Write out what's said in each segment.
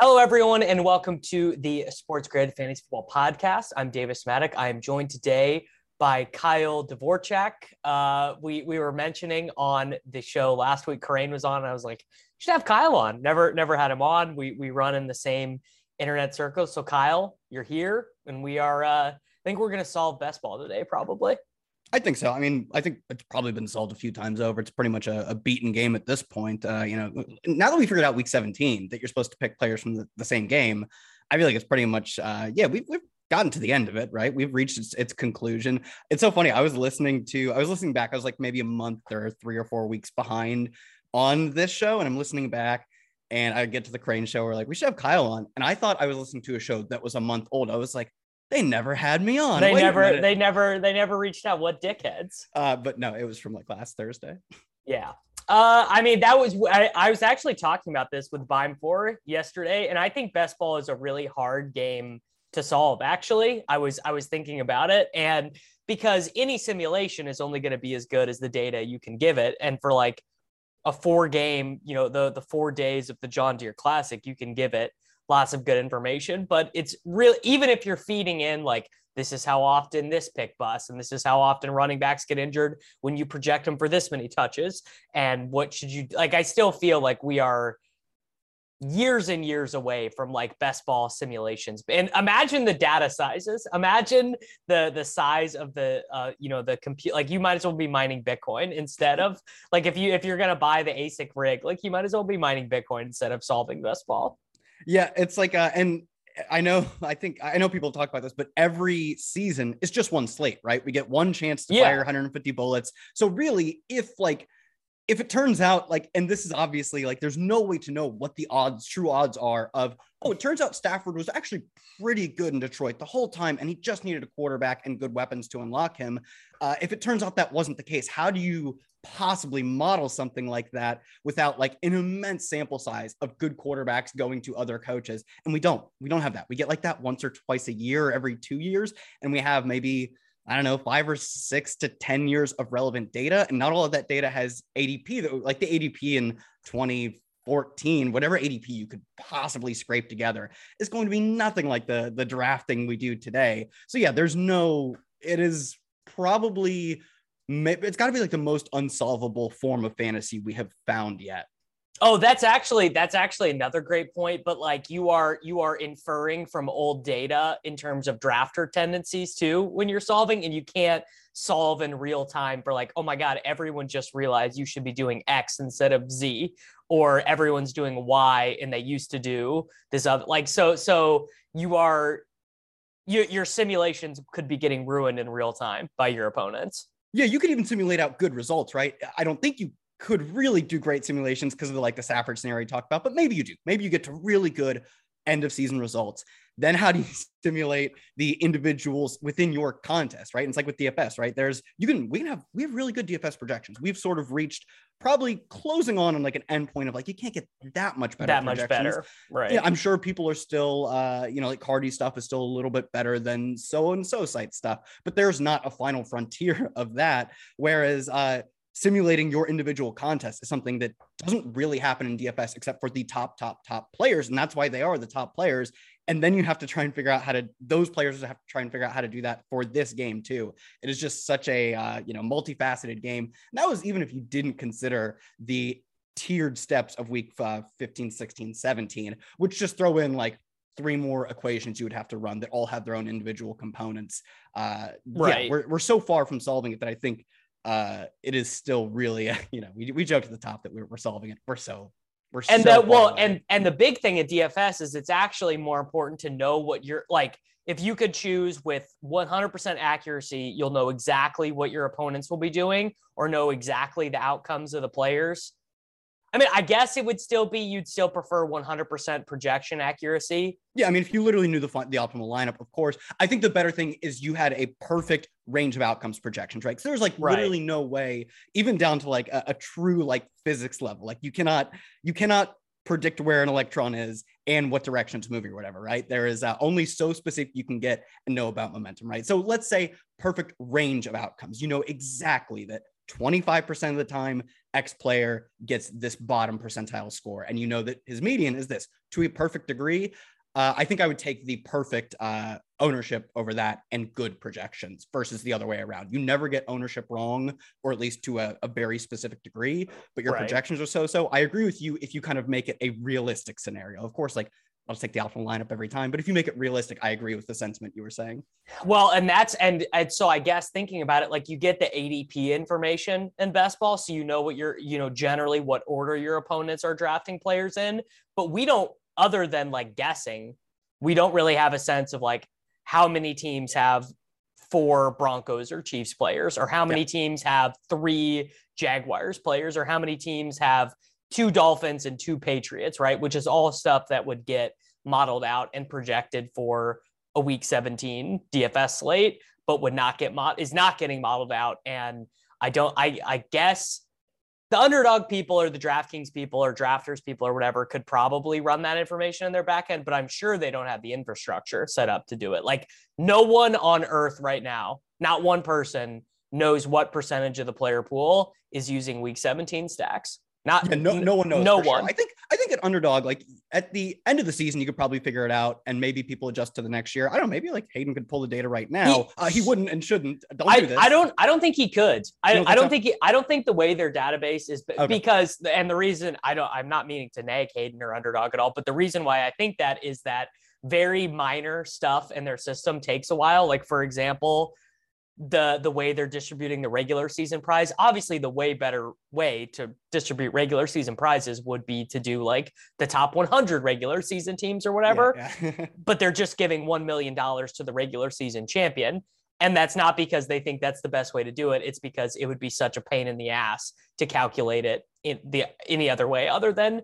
Hello, everyone, and welcome to the Sports Grid Fantasy Football Podcast. I'm Davis Mattek. I am joined today by Kyle Dvorchak. Uh, we we were mentioning on the show last week. Karain was on. I was like, should have Kyle on. Never never had him on. We we run in the same internet circles. So Kyle, you're here, and we are. Uh, I think we're gonna solve best ball today, probably. I think so. I mean, I think it's probably been solved a few times over. It's pretty much a, a beaten game at this point. Uh, you know, now that we figured out week 17 that you're supposed to pick players from the, the same game, I feel like it's pretty much, uh, yeah, we've, we've gotten to the end of it, right? We've reached its, its conclusion. It's so funny. I was listening to, I was listening back. I was like maybe a month or three or four weeks behind on this show, and I'm listening back and I get to the Crane show. We're like, we should have Kyle on. And I thought I was listening to a show that was a month old. I was like, they never had me on. They Wait never, they never, they never reached out. What dickheads? Uh, but no, it was from like last Thursday. Yeah. Uh, I mean, that was I, I was actually talking about this with Vime Four yesterday, and I think best ball is a really hard game to solve. Actually, I was I was thinking about it, and because any simulation is only going to be as good as the data you can give it, and for like a four game, you know, the the four days of the John Deere Classic, you can give it lots of good information. But it's real, even if you're feeding in like this is how often this pick busts and this is how often running backs get injured when you project them for this many touches and what should you like i still feel like we are years and years away from like best ball simulations and imagine the data sizes imagine the the size of the uh you know the compute like you might as well be mining bitcoin instead of like if you if you're gonna buy the asic rig like you might as well be mining bitcoin instead of solving best ball Yeah, it's like uh and I know I think I know people talk about this, but every season is just one slate, right? We get one chance to Yeah. fire 150 bullets. So really, if like if it turns out like, and this is obviously like there's no way to know what the odds, true odds are of, oh, it turns out Stafford was actually pretty good in Detroit the whole time, and he just needed a quarterback and good weapons to unlock him. Uh, if it turns out that wasn't the case, how do you possibly model something like that without like an immense sample size of good quarterbacks going to other coaches? And we don't, we don't have that. We get like that once or twice a year, every two years, and we have maybe I don't know, five or six to 10 years of relevant data. And not all of that data has ADP, like the ADP in 2014, whatever ADP you could possibly scrape together is going to be nothing like the, the drafting we do today. So, yeah, there's no, it is probably, it's got to be like the most unsolvable form of fantasy we have found yet. Oh, that's actually that's actually another great point. But like you are you are inferring from old data in terms of drafter tendencies too when you're solving, and you can't solve in real time for like, oh my god, everyone just realized you should be doing X instead of Z, or everyone's doing Y and they used to do this other like so so you are your your simulations could be getting ruined in real time by your opponents. Yeah, you could even simulate out good results, right? I don't think you could really do great simulations because of the, like the Stafford scenario you talked about, but maybe you do. Maybe you get to really good end of season results. Then how do you stimulate the individuals within your contest, right? And it's like with DFS, right? There's you can we can have we have really good DFS projections. We've sort of reached probably closing on on like an endpoint of like you can't get that much better. that much better, right? Yeah, I'm sure people are still, uh, you know, like Cardi stuff is still a little bit better than so and so site stuff, but there's not a final frontier of that. Whereas uh, simulating your individual contest is something that doesn't really happen in DFS except for the top, top, top players, and that's why they are the top players. And then you have to try and figure out how to; those players have to try and figure out how to do that for this game too. It is just such a uh, you know multifaceted game. And that was even if you didn't consider the tiered steps of week uh, 15, 16, 17, which just throw in like three more equations you would have to run that all have their own individual components. Uh, Right. Yeah, we're, we're so far from solving it that I think uh, it is still really, you know, we, we joked at the top that we're, we're solving it. We're so, we're and so that far well and and the big thing at dfs is it's actually more important to know what you're like if you could choose with 100% accuracy you'll know exactly what your opponents will be doing or know exactly the outcomes of the players i mean i guess it would still be you'd still prefer 100% projection accuracy Yeah, I mean, if you literally knew the the optimal lineup, of course. I think the better thing is you had a perfect range of outcomes projections, right? Because there's like Right. literally no way, even down to like a, a true like physics level, like you cannot you cannot predict where an electron is and what direction it's moving or whatever, right? There is uh, only so specific you can get and know about momentum, right? So let's say perfect range of outcomes. You know exactly that 25% of the time X player gets this bottom percentile score, and you know that his median is this to a perfect degree. Uh, I think I would take the perfect uh, ownership over that and good projections versus the other way around. You never get ownership wrong, or at least to a, a very specific degree, but your Right. projections are so so. I agree with you if you kind of make it a realistic scenario. Of course, like I'll just take the optimal lineup every time, but if you make it realistic, I agree with the sentiment you were saying. Well, and that's and and so I guess thinking about it, like you get the ADP information in best ball, so you know what you're, you know, generally what order your opponents are drafting players in. But we don't, other than like guessing, we don't really have a sense of like how many teams have four Broncos or Chiefs players, or how many teams have three Jaguars players, or how many teams have two Dolphins and two Patriots, right? Which is all stuff that would get modeled out and projected for a week 17 DFS slate, but would not get mod is not getting modeled out. And I don't, I, I guess the underdog people or the DraftKings people or drafters people or whatever could probably run that information in their back end, but I'm sure they don't have the infrastructure set up to do it. Like no one on earth right now, not one person knows what percentage of the player pool is using week 17 stacks. Not Yeah, no, no one knows. No for sure. one. I think I think at underdog, like at the end of the season, you could probably figure it out, and maybe people adjust to the next year. I don't know. Maybe like Hayden could pull the data right now. uh, he wouldn't and shouldn't. Don't I, do this. I don't I don't think he could. I, don't I think don't think he, I don't think the way their database is Okay. because and the reason I don't I'm not meaning to nag Hayden or underdog at all, but the reason why I think that is that very minor stuff in their system takes a while. Like for example, the the way they're distributing the regular season prize. Obviously, the way better way to distribute regular season prizes would be to do like the top 100 regular season teams or whatever yeah. but they're just giving $1 million to the regular season champion. And that's not because they think that's the best way to do it. It's because it would be such a pain in the ass to calculate it in the any other way other than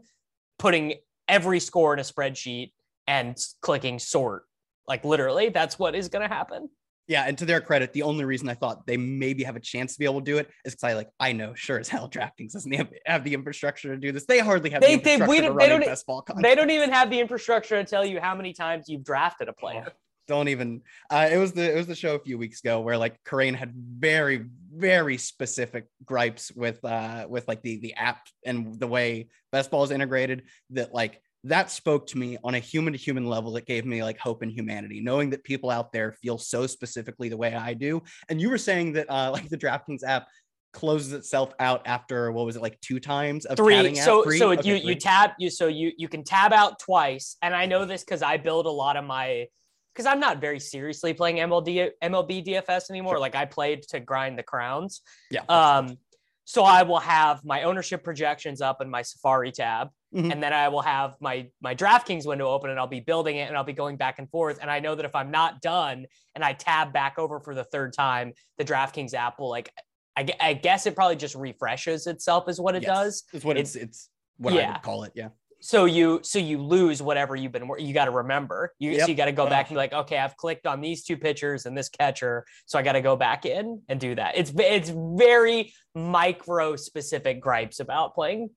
putting every score in a spreadsheet and clicking sort. Like literally, that's what is going to happen. Yeah, and to their credit, the only reason I thought they maybe have a chance to be able to do it is because I like I know sure as hell DraftKings doesn't have, the infrastructure to do this. They hardly have They- the they- we to don't- run they don't- best ball They don't even have the infrastructure to tell you how many times you've drafted a player. don't even uh, it was the it was the show a few weeks ago where like Corain had very very specific gripes with uh with like the the app and the way best ball is integrated that like that spoke to me on a human to human level that gave me like hope and humanity knowing that people out there feel so specifically the way I do and you were saying that uh like the DraftKings app closes itself out after what was it like two times of three so Three? so Okay, you you three. tab you so you you can tab out twice and i know this because i build a lot of my because i'm not very seriously playing mld mlb dfs anymore Sure. like i played to grind the crowns yeah um so i will have my ownership projections up in my safari tab Mhm. and then i will have my my draftkings window open and i'll be building it and i'll be going back and forth. And i know that if i'm not done and i tab back over for the third time the draftkings app will like I, I guess it probably just refreshes itself is what it Yes, does. Is what it's it's what I would call it yeah so you so you lose whatever you've been you got to remember you Yep. so you got to go back and be like okay i've clicked on these two pitchers and this catcher so i got to go back in and do that it's it's very micro specific gripes about playing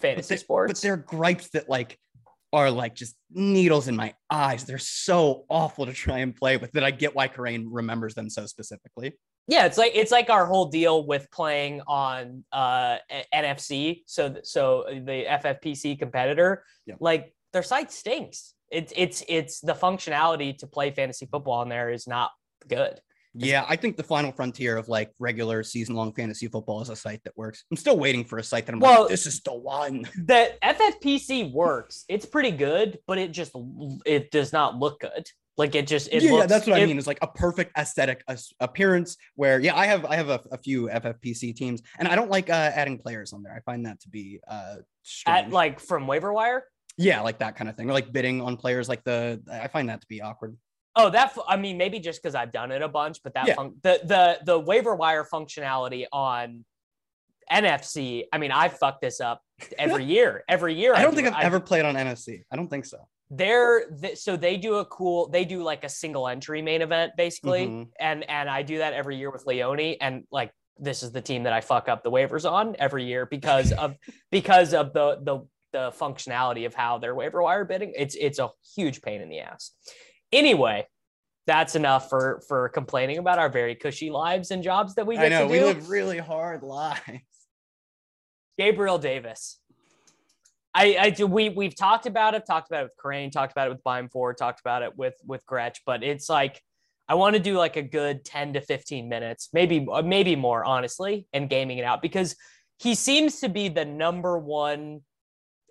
fantasy they- sports But they're gripes that like are like just needles in my eyes. They're so awful to try and play with that I get why Corain remembers them so specifically. Yeah it's like it's like our whole deal with playing on uh nffc so so the ffpc competitor Yep. like their site stinks it's it's it's the functionality to play fantasy football on there is not good Yeah, I think the final frontier of like regular season long fantasy football is a site that works. I'm still waiting for a site that I'm Well- like, this is the one. The FFPC works. It's pretty good, but it just it does not look good. Like it just it yeah, yeah, that's what I mean. It's like a perfect aesthetic appearance where, yeah, I have I have a, a few FFPC teams, and I don't like uh, adding players on there. I find that to be uh, strange. At like from waiver wire. yeah, like that kind of thing, or like bidding on players. Like the I find that to be awkward. Oh, that I mean, maybe just because I've done it a bunch, but that Yeah. fun- the the the waiver wire functionality on NFFC. I mean, I fuck this up every year. Every year, I don't do think. I've ever played on NFFC. I don't think so. They're th- so they do a cool they do like a single entry main event basically Mhm. and and i do that every year with leone and like this is the team that i fuck up the waivers on every year because of because of the the the functionality of how their waiver wire bidding it's it's a huge pain in the ass anyway that's enough for for complaining about our very cushy lives and jobs that we get I know to we live really hard lives. Gabriel Davis. I, I do. We we've talked about it. Talked about it with Crane. Talked about it with Bime Ford. Talked about it with with Gretch. But it's like I want to do like a good ten to fifteen minutes, maybe uh, maybe more, honestly, and gaming it out because he seems to be the number one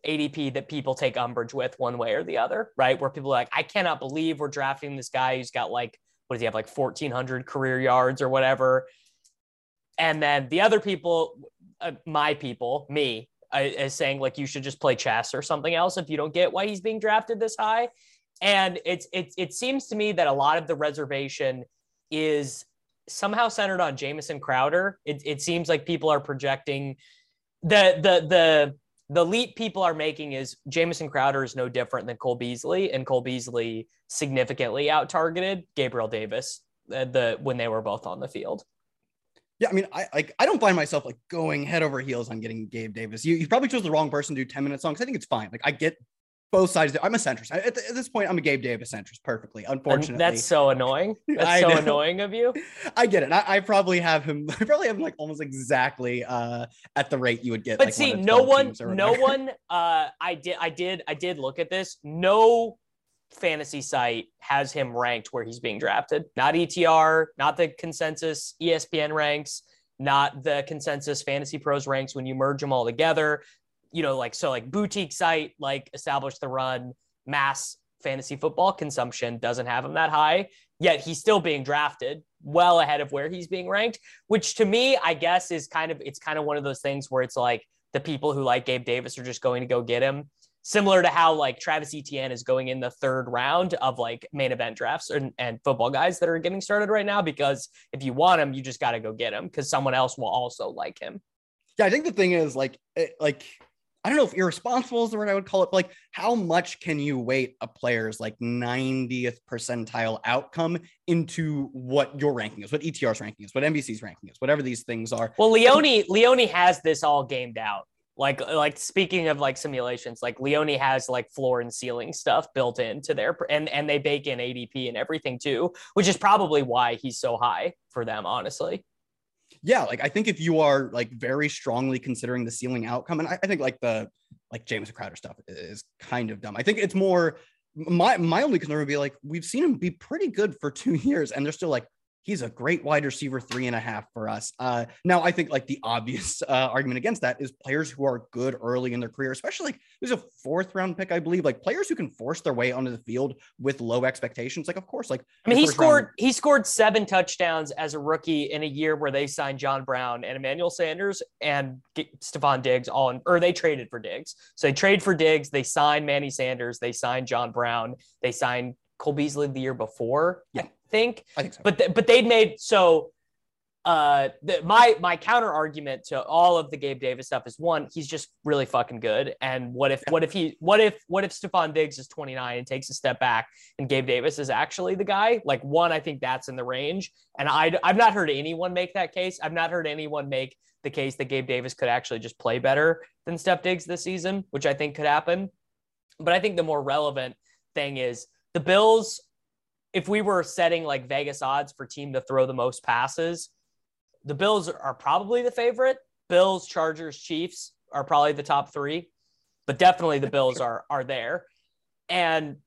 ADP that people take umbrage with one way or the other, right? Where people are like, I cannot believe we're drafting this guy who's got like what does he have like fourteen hundred career yards or whatever, and then the other people uh, my people, me, is saying like you should just play chess or something else if you don't get why he's being drafted this high. And it's it it seems to me that a lot of the reservation is somehow centered on Jamison Crowder. It it seems like people are projecting the the the the leap people are making is Jamison Crowder is no different than Cole Beasley, and Cole Beasley significantly out targeted Gabriel Davis uh, the when they were both on the field. Yeah, I mean, I like I don't find myself like going head over heels on getting Gabe Davis. You, you probably chose the wrong person to do 10 minute songs. I think it's fine. Like I get both sides. I'm a centrist. At, at this point, I'm a Gabe Davis centrist perfectly. And Unfortunately, that's so annoying. That's so annoying of you. I get it. I, I probably have him. I probably have him like almost exactly uh at the rate you would get. But like, see, one no one, no one. Uh, I did, I did, I did look at this. No fantasy site has him ranked where he's being drafted. Not ETR, not the consensus ESPN ranks, not the consensus Fantasy Pros ranks. When you merge them all together, you know, like so, like boutique site, like establish the run, mass fantasy football consumption doesn't have him that high. Yet he's still being drafted well ahead of where he's being ranked, which to me, I guess, is kind of it's kind of one of those things where it's like the people who like Gabe Davis are just going to go get him. Similar to how like Travis Etienne is going in the third round of like main event drafts and, and football guys that are getting started right now, because if you want him, you just got to go get him because someone else will also like him. Yeah, I think the thing is like, it, like I don't know if irresponsible is the word I would call it. But like, how much can you weight a player's like 90th percentile outcome into what your ranking is, what ETR's ranking is, what NBC's ranking is, whatever these things are? Well, Leone Leone has this all gamed out. Like like speaking of like simulations, like Leone has like floor and ceiling stuff built into their and and they bake in ADP and everything too, which is probably why he's so high for them, honestly. yeah, like I think if you are like very strongly considering the ceiling outcome, and I, I think like the like James Crowder stuff is kind of dumb. I think it's more my my only concern would be like we've seen him be pretty good for two years, and they're still like he's a great wide receiver three and a half for us. Uh, now I think like the obvious uh, argument against that is players who are good early in their career, especially like there's a fourth round pick, I believe, like players who can force their way onto the field with low expectations. Like of course, like I mean, he first round- scored he scored seven touchdowns as a rookie in a year where they signed John Brown and Emmanuel Sanders and G- Stefon Diggs all in, or they traded for Diggs. So they trade for Diggs, they signed Manny Sanders, they signed John Brown, they signed Cole Beasley the year before, Yeah. I think. I think so. But th- but they'd made so uh the, my my counter argument to all of the Gabe Davis stuff is one he's just really fucking good. And what if what if he what if what if Stefon Diggs is 29 and takes a step back and Gabe Davis is actually the guy? Like one I think that's in the range. And I I've not heard anyone make that case. I've not heard anyone make the case that Gabe Davis could actually just play better than Steph Diggs this season which I think could happen. But I think the more relevant thing is the Bills if we were setting like Vegas odds for team to throw the most passes, the Bills are probably the favorite. Bills, Chargers, Chiefs are probably the top three, but definitely the Bills are are there. And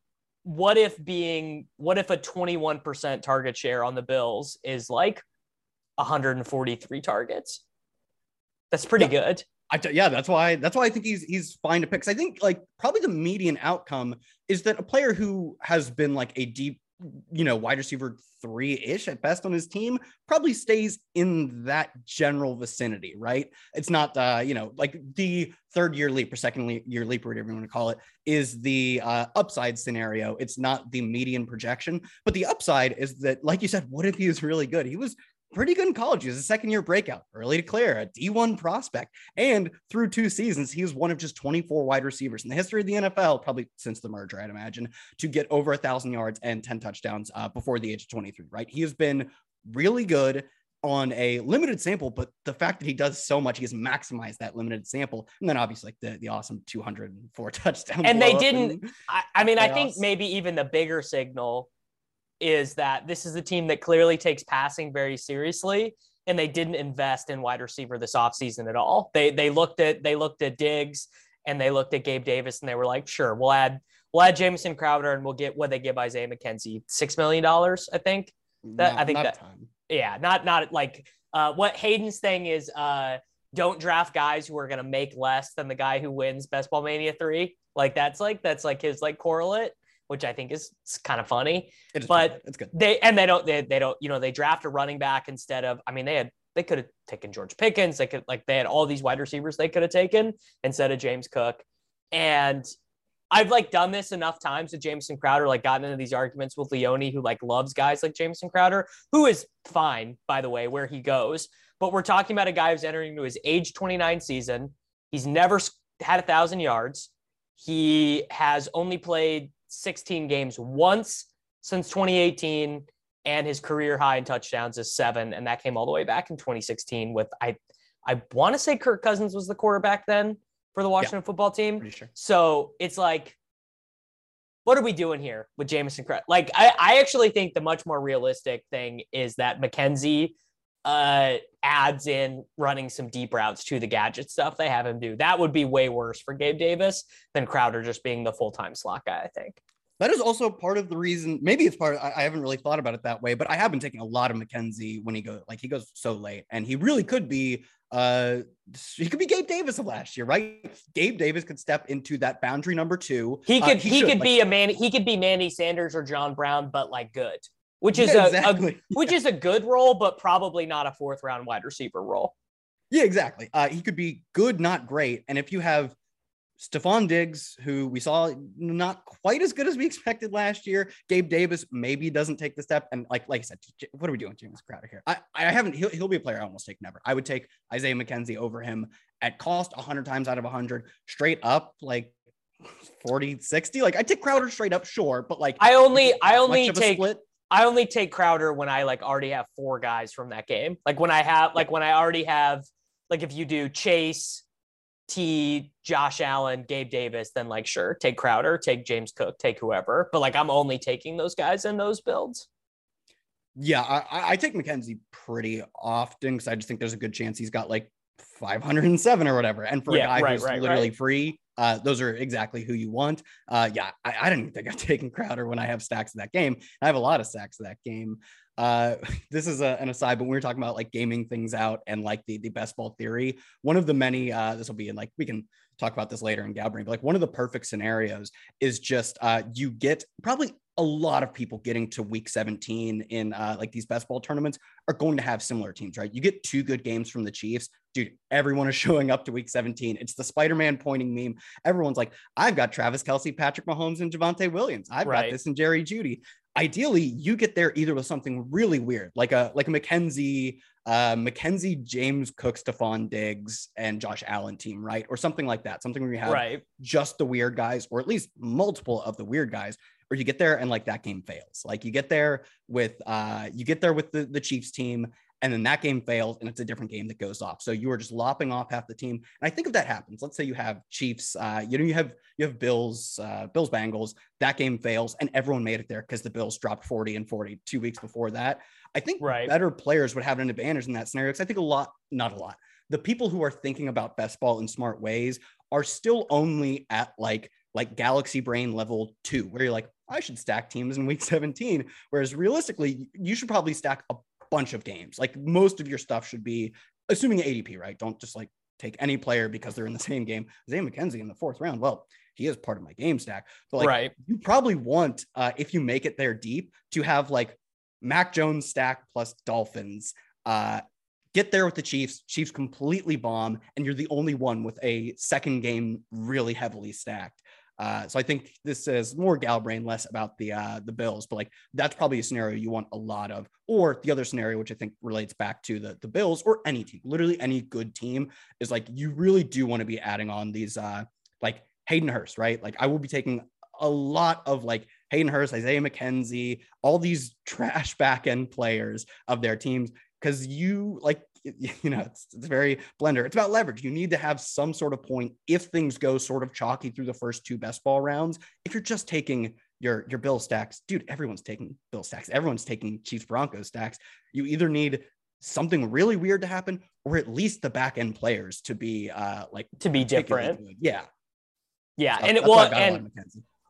what if being what if a 21% target share on the Bills is like 143 targets? That's pretty Yeah. good. I t- yeah, that's why that's why I think he's he's fine to pick. 'Cause I think like probably the median outcome is that a player who has been like a deep, you know, wide receiver three ish at best on his team probably stays in that general vicinity, right? It's not uh, you know, like the third year leap or second le- year leap or whatever you want to call it is the uh, upside scenario. It's not the median projection, but the upside is that, like you said, what if he is really good? He was pretty good in college. He was a second year breakout, early to declare, a D1 prospect. And through two seasons, he was one of just 24 wide receivers in the history of the NFL, probably since the merger, I'd imagine, to get over a thousand yards and 10 touchdowns uh, before the age of 23, right? He has been really good on a limited sample, but the fact that he does so much, he has maximized that limited sample. And then obviously like the, the awesome 204 touchdowns. And they didn't- and- I, I mean, I think maybe even the bigger signal is that this is a team that clearly takes passing very seriously, and they didn't invest in wide receiver this offseason at all. They they looked at they looked at Diggs and they looked at Gabe Davis and they were like, sure, we'll add we'll add Jamison Crowder and we'll get what they give Isaiah McKenzie six million dollars, I think. That- I think that- ton. Yeah, not not like uh, what Hayden's thing is. Uh, don't draft guys who are going to make less than the guy who wins Best Ball Mania three. Like that's like that's like his like correlate, which I think is, kind of funny. It but- good. it's good. They and they don't they, they don't you know they draft a running back instead of I mean they had they could have taken George Pickens. They could like they had all these wide receivers they could have taken instead of James Cook. And I've like done this enough times with Jamison Crowder, like gotten into these arguments with Leone, who like loves guys like Jamison Crowder, who is fine, by the way, where he goes. But we're talking about a guy who's entering into his age 29 season. He's never had a thousand yards. He has only played 16 games once since 2018, and his career high in touchdowns is seven, and that came all the way back in 2016 with I I want to say Kirk Cousins was the quarterback then for the Washington football team. Pretty sure. So it's like, what are we doing here with Jamison? Like, I, I actually think the much more realistic thing is that McKenzie uh, adds in running some deep routes to the gadget stuff they have him do. That would be way worse for Gabe Davis than Crowder just being the full time slot guy, I think. That is also part of the reason. Maybe it's part. Of, I, I haven't really thought about it that way, but I have been taking a lot of McKenzie when he goes like he goes so late, and he really could be. Uh, he could be Gabe Davis of last year, right? Gabe Davis could step into that boundary number two. He Uh, could he, should, could like- be a man he could be Manny Sanders or John Brown, but like good, which is Yeah, a- a, exactly. which is a good role, but probably not a fourth round wide receiver role. Yeah, exactly. Uh, he could be good, not great. And if you have Stefon Diggs, who we saw not quite as good as we expected last year, Gabe Davis maybe doesn't take the step. And like like I said, what are we doing, James Crowder here? I, I haven't. He'll, he'll be a player I almost take never. I would take Isaiah McKenzie over him at cost 100 times out of 100, straight up like 40, 60. Like I take Crowder straight up, sure, but like I only I only take split. I only take Crowder when I like already have four guys from that game. Like when I have like when I already have like if you do Chase, T, Josh Allen, Gabe Davis, then like sure, take Crowder, take James Cook, take whoever. But like I'm only taking those guys in those builds. Yeah, I, I- I take McKenzie pretty often because I just think there's a good chance he's got like 507 or whatever. And for Yeah, a guy right, who's right, literally right. free, uh, those are exactly who you want. Uh, yeah, I, I didn't think I've taken Crowder when I have stacks of that game. I have a lot of stacks of that game. Uh, this is a, an aside, but we were talking about like gaming things out and like the, the best ball theory, one of the many, uh, this will be in like, we can talk about this later in Galbrain, but like one of the perfect scenarios is just uh, you get probably a lot of people getting to week 17 in uh, like these best ball tournaments are going to have similar teams, right? You get two good games from the Chiefs. Dude, everyone is showing up to week 17. It's the Spider Man pointing meme. Everyone's like, I've got Travis Kelce, Patrick Mahomes, and Javonte Williams. I've Right. got this and Jerry Jeudy. Ideally, you get there either with something really weird, like a like a McKenzie, uh, McKenzie, James Cook, Stefon Diggs, and Josh Allen team, right? Or something like that. Something where you have Right. just the weird guys, or at least multiple of the weird guys, or you get there and like that game fails. Like you get there with uh you get there with the, the Chiefs team, and then that game fails, and it's a different game that goes off. So you are just lopping off half the team. And I think if that happens, let's say you have Chiefs, uh, you know, you have you have Bills, uh, Bills Bengals, that game fails, and everyone made it there because the Bills dropped 40 and 40 two weeks before that. I think Right. better players would have an advantage in that scenario because I think a lot, not a lot, the people who are thinking about best ball in smart ways are still only at like like galaxy brain level two, where you're like, I should stack teams in week 17. Whereas realistically, you should probably stack a bunch of games. Like most of your stuff should be assuming ADP, right? Don't just like take any player because they're in the same game. Zay McKenzie in the fourth round. Well, he is part of my game stack. But like right. you probably want, uh, if you make it there deep, to have like Mac Jones stack plus Dolphins. Uh, get there with the Chiefs. Chiefs completely bomb, and you're the only one with a second game really heavily stacked. Uh, so I think this is more Galbrain, less about the uh, the Bills, but like that's probably a scenario you want a lot of. Or the other scenario, which I think relates back to the the Bills or any team, literally any good team, is like you really do want to be adding on these uh, like Hayden Hurst, right? Like I will be taking a lot of like Hayden Hurst, Isaiah McKenzie, all these trash back end players of their teams because you like you know it's, it's very blender. It's about leverage. You need to have some sort of point if things go sort of chalky through the first two best ball rounds. If you're just taking your your bill stacks dude everyone's taking bill stacks. Everyone's taking chiefs broncos stacks. You either need something really weird to happen or at least the back end players to be uh like to be different. good. yeah. Yeah so and it well and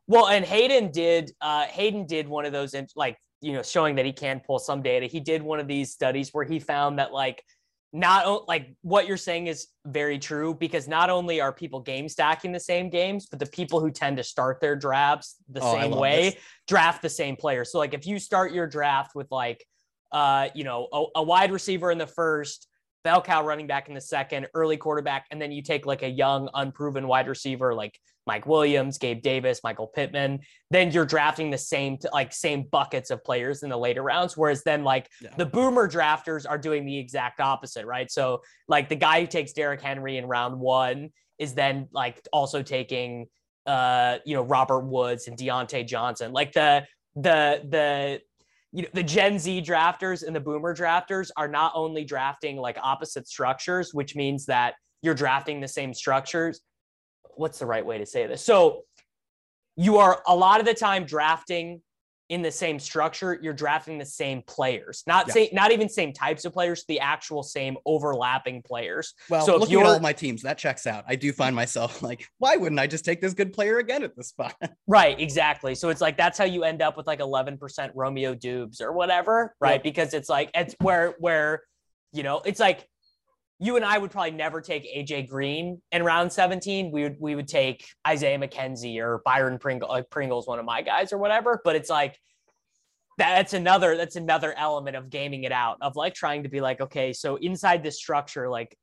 well and hayden did uh hayden did one of those in, like you know showing that he can pull some data. He did one of these studies where he found that like not like what you're saying is very true because not only are people game stacking the same games, but the people who tend to start their drafts the oh, same way this. draft the same player. So like if you start your draft with like uh you know a, a wide receiver in the first, bell cow running back in the second, early quarterback, and then you take like a young, unproven wide receiver like Mike Williams, Gabe Davis, Michael Pittman, then you're drafting the same like same buckets of players in the later rounds. Whereas then like yeah. the boomer drafters are doing the exact opposite, right? So like the guy who takes Derrick Henry in round one is then like also taking uh you know Robert Woods and Diontae Johnson. Like the the the you know the gen z drafters and the boomer drafters are not only drafting like opposite structures which means that you're drafting the same structures what's the right way to say this so you are a lot of the time drafting in the same structure, you're drafting the same players, not yeah. say, not even same types of players, the actual same overlapping players. Well, so looking at all my teams, that checks out. I do find myself like, why wouldn't I just take this good player again at this spot? Right, exactly. So it's like that's how you end up with like 11% Romeo Doubs or whatever, right? Yep. Because it's like it's where where you know it's like you and I would probably never take AJ Green in round 17. We would we would take Isaiah McKenzie or Byron Pringle. Like uh, Pringle's one of my guys or whatever. But it's like that's another that's another element of gaming it out of like trying to be like okay, so inside this structure, like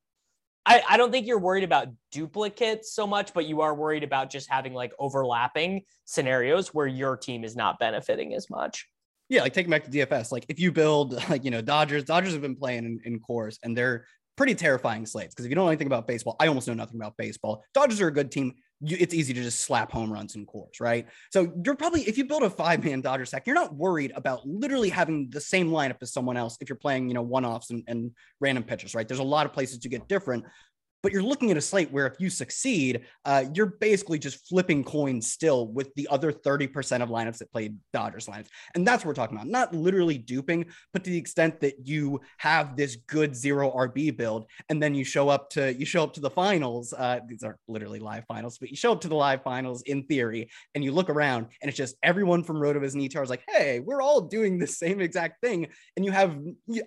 I, I don't think you're worried about duplicates so much, but you are worried about just having like overlapping scenarios where your team is not benefiting as much. Yeah, like taking back to DFS, like if you build like you know Dodgers, Dodgers have been playing in, in Coors and they're pretty terrifying slates because if you don't know anything about baseball, I almost know nothing about baseball. Dodgers are a good team. You, it's easy to just slap home runs in Coors, right? So you're probably if you build a five man Dodger stack, you're not worried about literally having the same lineup as someone else if you're playing, you know, one offs and, and random pitchers, right? There's a lot of places to get different but you're looking at a slate where if you succeed, uh, you're basically just flipping coins still with the other 30% of lineups that played Dodgers lineups. And that's what we're talking about. Not literally duping, but to the extent that you have this good zero RB build, and then you show up to you show up to the finals. Uh, these aren't literally live finals, but you show up to the live finals in theory, and you look around, and it's just everyone from Rotoviz and ETR is like, hey, we're all doing the same exact thing. And you have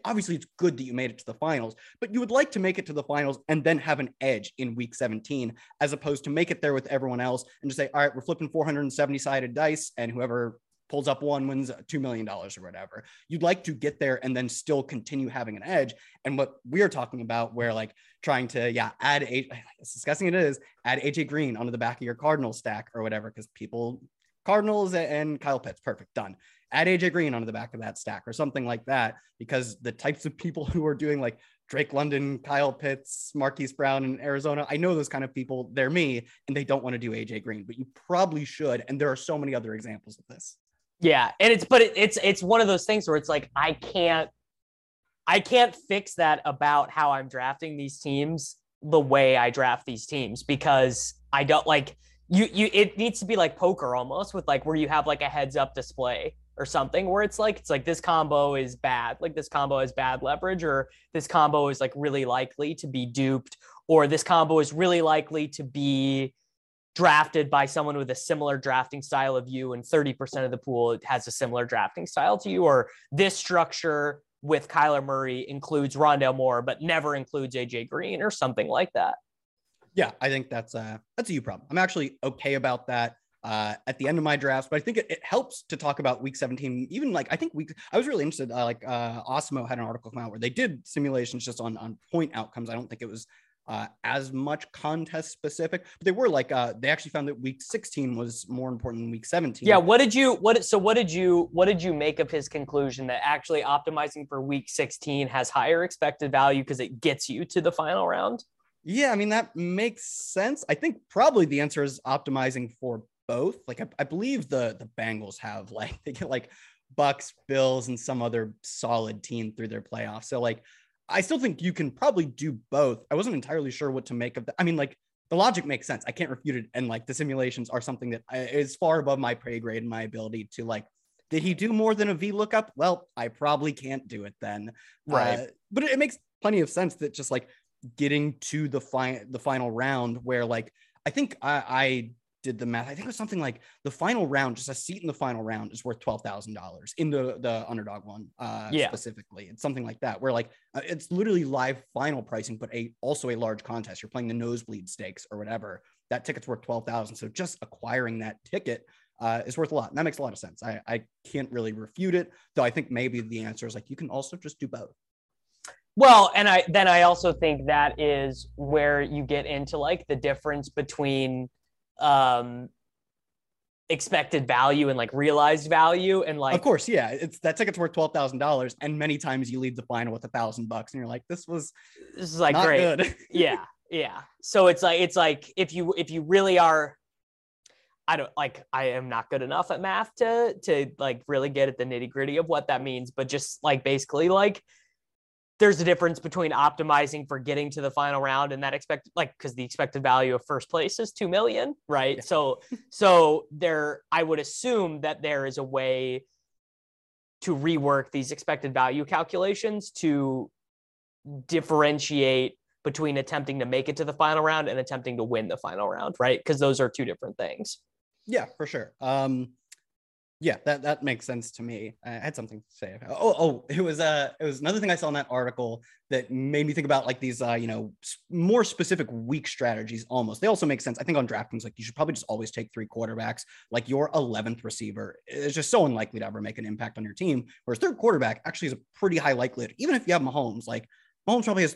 obviously it's good that you made it to the finals, but you would like to make it to the finals and then have an an edge in week 17, as opposed to make it there with everyone else and just say, all right, we're flipping 470 sided dice, and whoever pulls up one wins $2 million or whatever. You'd like to get there and then still continue having an edge. And what we're talking about, where like trying to, yeah, add a, as disgusting it is, add AJ Green onto the back of your Cardinal stack or whatever, because people, Cardinals and Kyle Pitts, perfect, done. Add AJ Green onto the back of that stack or something like that, because the types of people who are doing like Drake London, Kyle Pitts, Marquise Brown in Arizona. I know those kind of people. They're me, and they don't want to do AJ Green, but you probably should. And there are so many other examples of this. Yeah, and it's but it, it's it's one of those things where it's like I can't I can't fix that about how I'm drafting these teams the way I draft these teams because I don't like you you it needs to be like poker almost with like where you have like a heads up display or something where it's like it's like this combo is bad like this combo has bad leverage or this combo is like really likely to be duped or this combo is really likely to be drafted by someone with a similar drafting style of you and 30% of the pool has a similar drafting style to you or this structure with Kyler Murray includes Rondale Moore but never includes AJ Green or something like that. Yeah, I think that's a that's a you problem. I'm actually okay about that uh, at the end of my drafts, but I think it, it, helps to talk about week 17. Even like I think week I was really interested. Uh, like uh, Awesemo had an article come out where they did simulations just on on point outcomes. I don't think it was uh, as much contest specific, but they were like uh, they actually found that week 16 was more important than week 17. Yeah. What did you what so what did you what did you make of his conclusion that actually optimizing for week 16 has higher expected value because it gets you to the final round? Yeah, I mean that makes sense. I think probably the answer is optimizing for both. Like I, I believe the the Bengals have like they get like Bucks, Bills, and some other solid team through their playoffs. So like I still think you can probably do both. I wasn't entirely sure what to make of that. I mean, like the logic makes sense. I can't refute it. And like the simulations are something that is far above my pay grade and my ability to like, did he do more than a V lookup? Well, I probably can't do it then. Right. Uh, but it, it makes plenty of sense that just like getting to the final the final round where like I think I, I did the math. I think it was something like the final round, just a seat in the final round is worth twelve thousand dollars in the the underdog one, uh, yeah. specifically. It's something like that, where like uh, it's literally live final pricing, but a also a large contest. You're playing the nosebleed stakes or whatever. That ticket's worth twelve thousand. So just acquiring that ticket uh, is worth a lot. And that makes a lot of sense. I I can't really refute it, though. I think maybe the answer is like you can also just do both. Well, and I then I also think that is where you get into like the difference between um expected value and like realized value and like of course yeah it's that ticket's worth twelve thousand dollars and many times you leave the final with a thousand bucks and you're like this was this is like great. yeah yeah. So it's like it's like if you if you really are I don't like I am not good enough at math to to like really get at the nitty gritty of what that means but just like basically like there's a difference between optimizing for getting to the final round and that expected like because the expected value of first place is 2 million right? Yeah. so so there i would assume that there is a way to rework these expected value calculations to differentiate between attempting to make it to the final round and attempting to win the final round right? Because those are two different things. Yeah for sure. Um yeah, that that makes sense to me. I had something to say. Oh, oh, it was uh it was another thing I saw in that article that made me think about like these uh, you know, more specific weak strategies almost. They also make sense. I think on DraftKings like you should probably just always take three quarterbacks. Like your 11th receiver is just so unlikely to ever make an impact on your team, whereas third quarterback actually is a pretty high likelihood. Even if you have Mahomes, like Mahomes probably has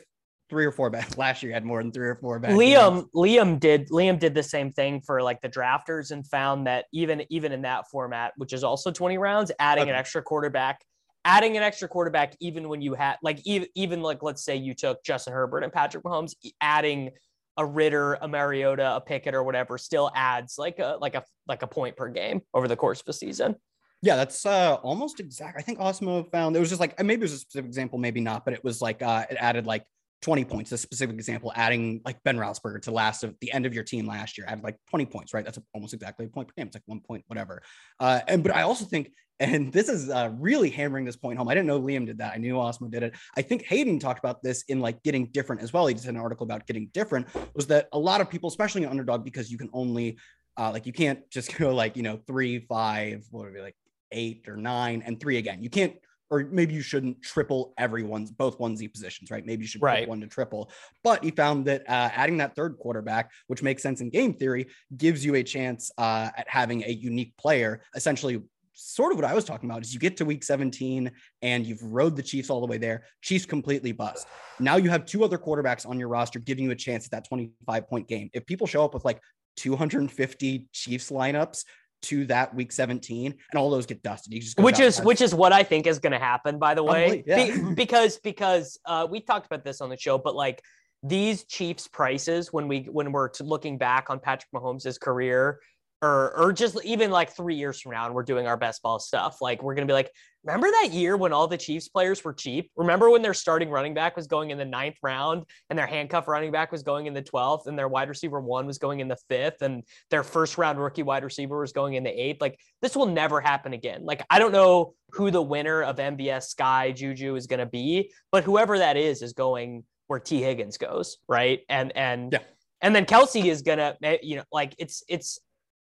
three or four bad. Last year had more than three or four bad. Liam. Liam did Liam did the same thing for like the drafters and found that even even in that format, which is also 20 rounds, adding okay. an extra quarterback, adding an extra quarterback, even when you had like even even like let's say you took Justin Herbert and Patrick Mahomes, adding a Ridder, a Mariota, a Pickett, or whatever, still adds like a like a like a point per game over the course of a season. Yeah, that's uh, almost exact. I think Osmo found it was just like maybe it was a specific example, maybe not, but it was like uh, it added like 20 points. A specific example, adding like Ben Roethlisberger to last of the end of your team last year, added like 20 points, right? That's almost exactly a point per game. It's like one point, whatever. Uh, and but I also think, and this is uh, really hammering this point home. I didn't know Liam did that. I knew Awesemo did it. I think Hayden talked about this in like getting different as well. He did an article about getting different. Was that a lot of people, especially an underdog, because you can only uh, like you can't just go like you know three, five, what would be like eight or nine, and three again. You can't or maybe you shouldn't triple everyone's both onesie positions, right? Maybe you should right. one to triple. But he found that uh, adding that third quarterback, which makes sense in game theory, gives you a chance uh, at having a unique player. Essentially, sort of what I was talking about is you get to week 17 and you've rode the Chiefs all the way there. Chiefs completely bust. Now you have two other quarterbacks on your roster giving you a chance at that 25 point game. If people show up with like 250 Chiefs lineups, to that week 17 and all those get dusted. which is which is what I think is going to happen by the way. Yeah. Be, because because uh, we talked about this on the show but like these Chiefs prices when we when we're looking back on Patrick Mahomes' career or or just even like three years from now and we're doing our best ball stuff like we're gonna be like remember that year when all the chiefs players were cheap? Remember when their starting running back was going in the ninth round and their handcuff running back was going in the 12th and their wide receiver one was going in the fifth and their first round rookie wide receiver was going in the eighth? Like this will never happen again. Like i don't know who the winner of mvs sky juju is to be but whoever that is is going where t. Higgins goes right? And and yeah. And then kelce is gonna, eh, you know, like it's it's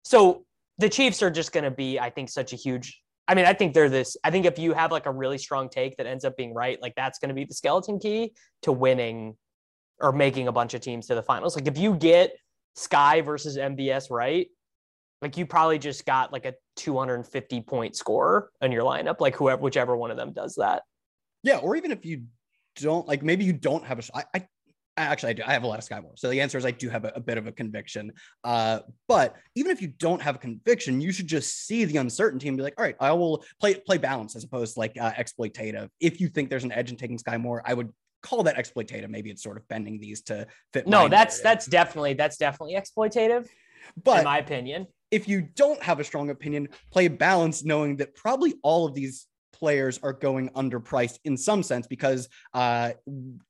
so the Chiefs are just gonna be, I think, such a huge. I mean, I think they're this. I think if you have like a really strong take that ends up being right, like that's gonna be the skeleton key to winning or making a bunch of teams to the finals. Like if you get Sky versus MVS right, like you probably just got like a 250 point score in your lineup, like whoever, whichever one of them does that. Yeah, or even if you don't like, maybe you don't have a. I, I actually I do. I have a lot of Skyy Moore. So the answer is I do have a, a bit of a conviction. Uh, but even if you don't have a conviction, you should just see the uncertainty and be like, all right, I will play play balance as opposed to like uh, exploitative. If you think there's an edge in taking Skyy Moore, I would call that exploitative. Maybe it's sort of bending these to fit. No, that's narrative. that's definitely that's definitely exploitative. But in my opinion, if you don't have a strong opinion, play balance, knowing that probably all of these players are going underpriced in some sense because uh,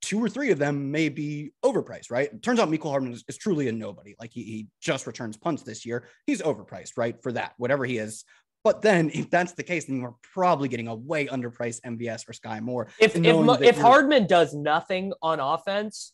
two or three of them may be overpriced, right? It turns out Mecole Hardman is, is truly a nobody. Like he, he just returns punts this year. He's overpriced, right? For that, whatever he is. But then, if that's the case, then you're probably getting a way underpriced MVS or Skyy Moore. If if, if Hardman does nothing on offense,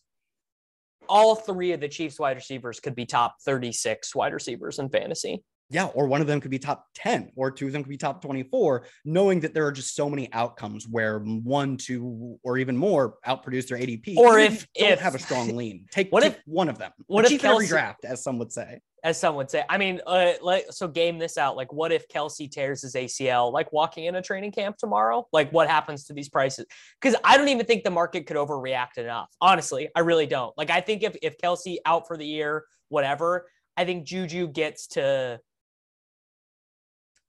all three of the Chiefs wide receivers could be top 36 wide receivers in fantasy yeah, or one of them could be top 10 or two of them could be top 24, knowing that there are just so many outcomes where one, two, or even more outproduce their ADP. Or if, if have a strong lean, take, what take if, one of them. What if Kelce, every draft, as some would say? As some would say. I mean, uh, like, so game this out. Like, what if Kelce tears his ACL, like walking in a training camp tomorrow? Like, what happens to these prices? Because I don't even think the market could overreact enough. Honestly, I really don't. Like, I think if, if Kelce out for the year, whatever, I think Juju gets to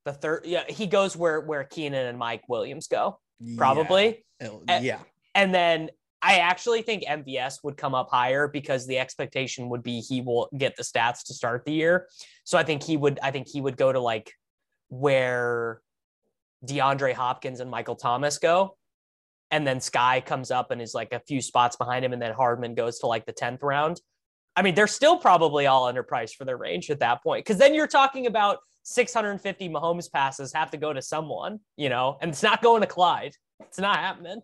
the third. Yeah, he goes where where Keenan and Mike Williams go, probably. Oh, yeah. yeah. And then I actually think MVS would come up higher because the expectation would be he will get the stats to start the year. So I think he would. I think he would go to like where DeAndre Hopkins and Michael Thomas go. And then Sky comes up and is like a few spots behind him. And then Hardman goes to like the 10th round. I mean, they're still probably all underpriced for their range at that point. Cause then you're talking about 650 Mahomes passes have to go to someone, you know, and it's not going to Clyde. It's not happening.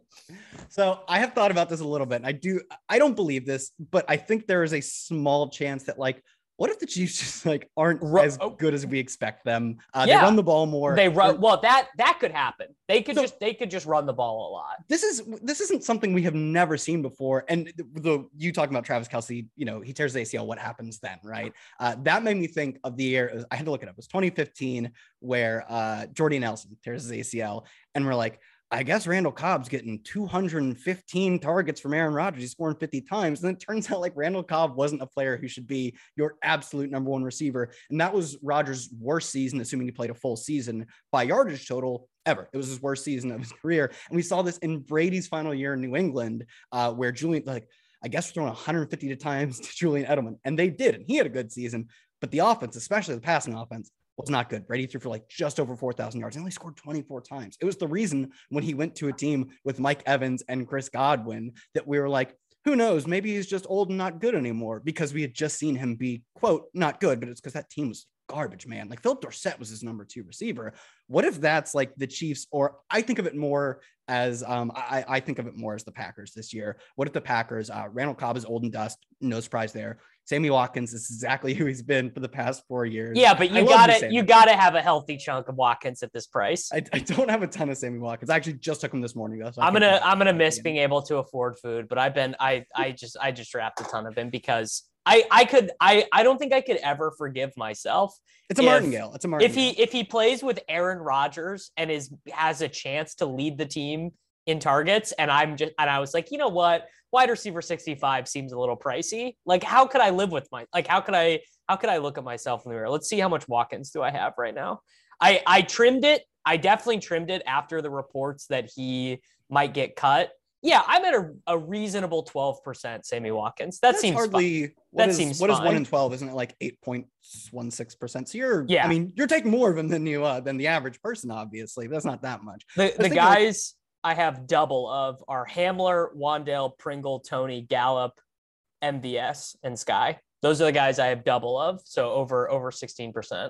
So I have thought about this a little bit. I do, I don't believe this, but I think there is a small chance that like what if the Chiefs just like aren't as oh. good as we expect them? Uh, yeah. They run the ball more. They run well. That that could happen. They could so, just they could just run the ball a lot. This is this isn't something we have never seen before. And the, the you talking about Travis Kelce, you know, he tears the ACL. What happens then, right? Uh, that made me think of the year. I had to look it up. It was 2015 where uh, Jordy Nelson tears his ACL, and we're like, I guess Randall Cobb's getting 215 targets from Aaron Rodgers. He's scoring 50 times. And it turns out like Randall Cobb wasn't a player who should be your absolute number one receiver. And that was Rodgers' worst season, assuming he played a full season by yardage total ever. It was his worst season of his career. And we saw this in Brady's final year in New England, uh, where Julian, like, I guess throwing 150 times to Julian Edelman. And they did. And he had a good season. But the offense, especially the passing offense, was not good. Brady threw for like just over 4,000 yards. He only scored 24 times. It was the reason when he went to a team with Mike Evans and Chris Godwin that we were like, who knows? Maybe he's just old and not good anymore because we had just seen him be, quote, not good, but it's because that team was garbage, man. Like Phillip Dorsett was his number two receiver. What if that's like the Chiefs, or I think of it more as um, I, I think of it more as the Packers this year. What if the Packers, uh, Randall Cobb is old and dust, no surprise there. Sammy Watkins is exactly who he's been for the past four years. Yeah, but you gotta you gotta have a healthy chunk of Watkins at this price. I, I don't have a ton of Sammy Watkins. I actually just took him this morning though. So I'm gonna I'm gonna miss being able to afford food, but I've been I I just I just wrapped a ton of him because I I could I I don't think I could ever forgive myself. It's a if, martingale. It's a martingale. If he if he plays with Aaron Rodgers and is has a chance to lead the team in targets, and I'm just and I was like, you know what, wide receiver 65 seems a little pricey. Like, how could I live with my like how could I how could I look at myself in the mirror? Let's see how much Watkins do I have right now. I I trimmed it. I definitely trimmed it after the reports that he might get cut. Yeah, I'm at a, a reasonable 12% Sammy Watkins. That That's seems hardly that is, seems what fine. is one in 12? Isn't it like 8.16%? So you're yeah, I mean, you're taking more of them than you uh than the average person, obviously. That's not that much. The, the guys I have double of are Hamler, Wan'Dale, Pringle, Tony, Gallup, MVS, and Sky. Those are the guys I have double of. So over over 16%.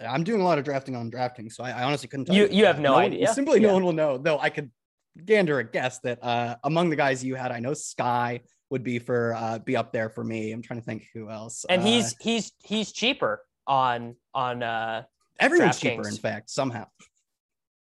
I'm doing a lot of drafting on drafting, so I, I honestly couldn't tell you. You, you have no, no idea. simply, yeah. no one will know. Though I could gander a guess that uh, among the guys you had, I know Sky, would be for uh, be up there for me. I'm trying to think who else. And Uh, he's he's he's cheaper on on uh everyone's cheaper, in fact, somehow.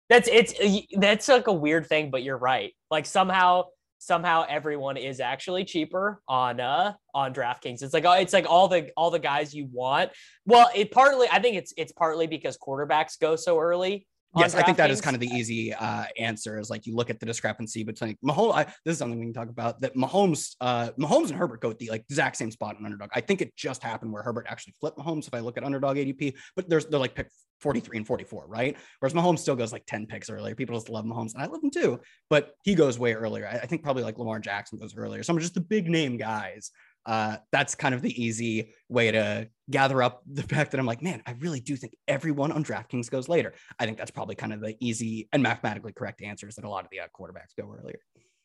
That's it's that's like a weird thing, but you're right. Like somehow somehow everyone is actually cheaper on uh on DraftKings. It's like oh, it's like all the all the guys you want. Well, it partly I think it's it's partly because quarterbacks go so early. Yes, I think that is kind of the easy uh, answer. Is like you look at the discrepancy between Mahomes. I, this is something we can talk about. That Mahomes, uh, Mahomes and Herbert go at the like exact same spot in underdog. I think it just happened where Herbert actually flipped Mahomes. If I look at underdog ADP, but there's they're like pick 43 and 44, right? Whereas Mahomes still goes like 10 picks earlier. People just love Mahomes, and I love him too. But he goes way earlier. I, I think probably like Lamar Jackson goes earlier. Some of just the big name guys. Uh, that's kind of the easy way to gather up the fact that I'm like, man, I really do think everyone on DraftKings goes later. I think that's probably kind of the easy and mathematically correct answers that a lot of the uh, quarterbacks go earlier.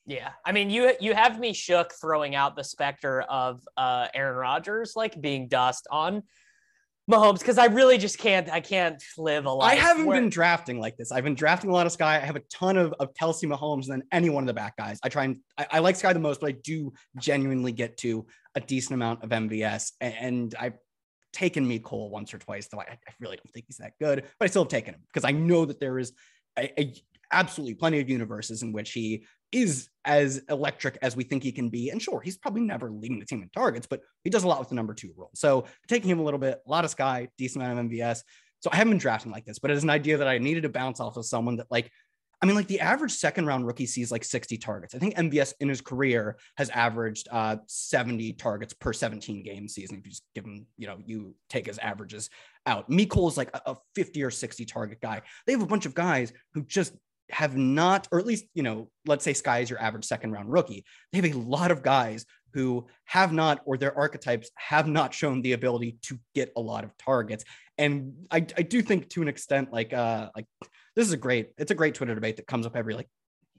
Yeah, I mean, you you have me shook throwing out the specter of uh, Aaron Rodgers like being dust on Mahomes because I really just can't. I can't live a life. I haven't where- been drafting like this. I've been drafting a lot of Sky. I have a ton of, of Kelce Mahomes and then any one of the back guys. I try and I, I like Sky the most, but I do genuinely get to a decent amount of MVS. And I've taken Mecole once or twice, though I, I really don't think he's that good, but I still have taken him because I know that there is a, a absolutely plenty of universes in which he is as electric as we think he can be. And sure, he's probably never leading the team in targets, but he does a lot with the number two role. So taking him a little bit, a lot of Sky, decent amount of MVS. So I haven't been drafting like this, but it is an idea that I needed to bounce off of someone that like, I mean, like the average second round rookie sees like 60 targets. I think MVS in his career has averaged uh, 70 targets per 17 game season. If you just give him, you know, you take his averages out. Mecole is like a, a 50 or 60 target guy. They have a bunch of guys who just have not, or at least, you know, let's say Sky is your average second round rookie. They have a lot of guys who have not, or their archetypes have not shown the ability to get a lot of targets. And I, I do think to an extent, like, uh, like this is a great, it's a great Twitter debate that comes up every like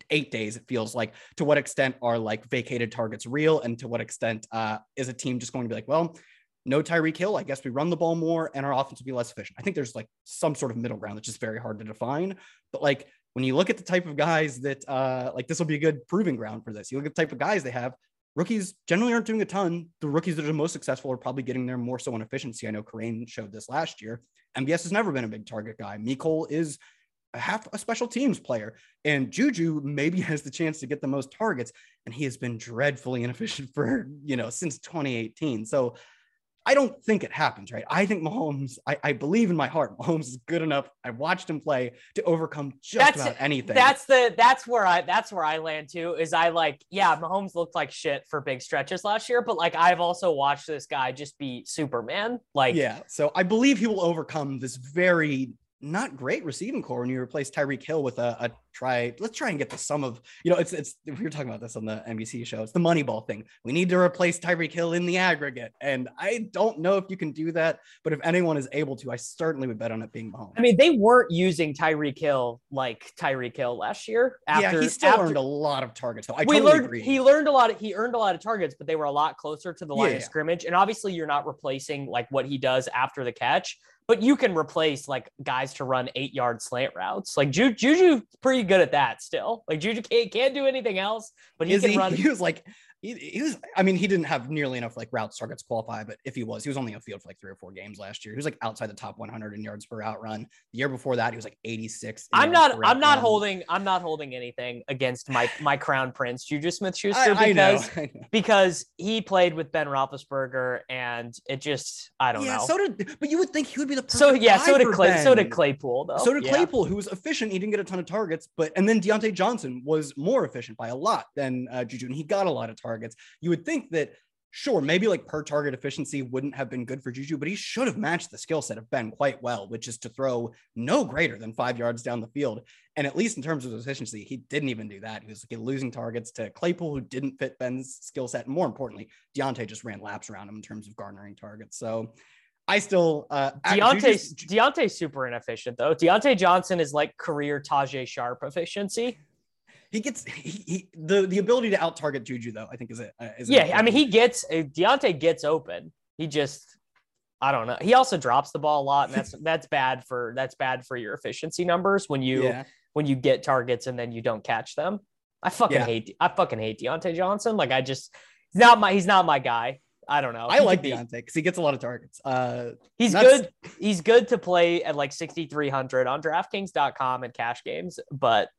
eight days. It feels like to what extent are like vacated targets real, and to what extent uh, is a team just going to be like, well, no Tyreek Hill. I guess we run the ball more, and our offense will be less efficient. I think there's like some sort of middle ground that's just very hard to define. But like when you look at the type of guys that uh, like this will be a good proving ground for this. You look at the type of guys they have. Rookies generally aren't doing a ton. The rookies that are the most successful are probably getting there more so on efficiency. I know Kareem showed this last year. MVS has never been a big target guy. Mecole is half a special teams player. And Juju maybe has the chance to get the most targets, and he has been dreadfully inefficient for, you know, since 2018. So I don't think it happens, right? I think Mahomes, I, I believe in my heart, Mahomes is good enough. I watched him play to overcome just That's- about anything. That's the that's where I that's where I land too. Is I like yeah, Mahomes looked like shit for big stretches last year, but like I've also watched this guy just be Superman. Like yeah. So I believe he will overcome this very not great receiving core when you replace Tyreek Hill with a, a try. Let's try and get the sum of, you know, it's, it's, we were talking about this on the NBC show. It's the Moneyball thing. We need to replace Tyreek Hill in the aggregate. And I don't know if you can do that, but if anyone is able to, I certainly would bet on it being Mahomes. I mean, they weren't using Tyreek Hill like Tyreek Hill last year. After, yeah, he still after, earned a lot of targets. Though. I we totally learned agree. he learned a lot. Of, he earned a lot of targets, but they were a lot closer to the line Yeah. of scrimmage. And obviously, you're not replacing like what he does after the catch, but you can replace like guys to run eight yard slant routes. Like Ju- Juju's pretty good at that still. Like Juju can't, can't do anything else, but he Is can he, run. he was like he, he was i mean he didn't have nearly enough like routes targets qualify but if he was he was only on field for like three or four games last year he was like outside the top 100 in yards per out run the year before that he was like 86 I'm not i'm not run. holding. I'm not holding anything against my my crown prince Juju Smith Schuster I, I know, because I know. because he played with Ben Roethlisberger and it just I don't yeah know. so did but you would think he would be the so yeah, so did Clay. So did Claypool though. So did Yeah. Claypool, who was efficient. He didn't get a ton of targets, but and then Diontae Johnson was more efficient by a lot than uh, Juju, and he got a lot of targets. You would think that, sure, maybe like per target efficiency wouldn't have been good for Juju, but he should have matched the skill set of Ben quite well, which is to throw no greater than five yards down the field. And at least in terms of efficiency, he didn't even do that. He was like, losing targets to Claypool, who didn't fit Ben's skill set. And more importantly, Diontae just ran laps around him in terms of garnering targets. So. I still uh Diontae's Juju's- Diontae's super inefficient though. Diontae Johnson is like career Tajae Sharpe efficiency. He gets he, he the the ability to out target Juju though I think is it uh, is Yeah, I mean he gets uh, Diontae gets open. He just I don't know. He also drops the ball a lot, and that's that's bad for that's bad for your efficiency numbers when you yeah when you get targets and then you don't catch them. I fucking Yeah. hate I fucking hate Diontae Johnson. Like I just He's not my he's not my guy. I don't know. I He like be- Diontae because he gets a lot of targets. Uh, He's good. He's good to play at like 6,300 on DraftKings.com and cash games, but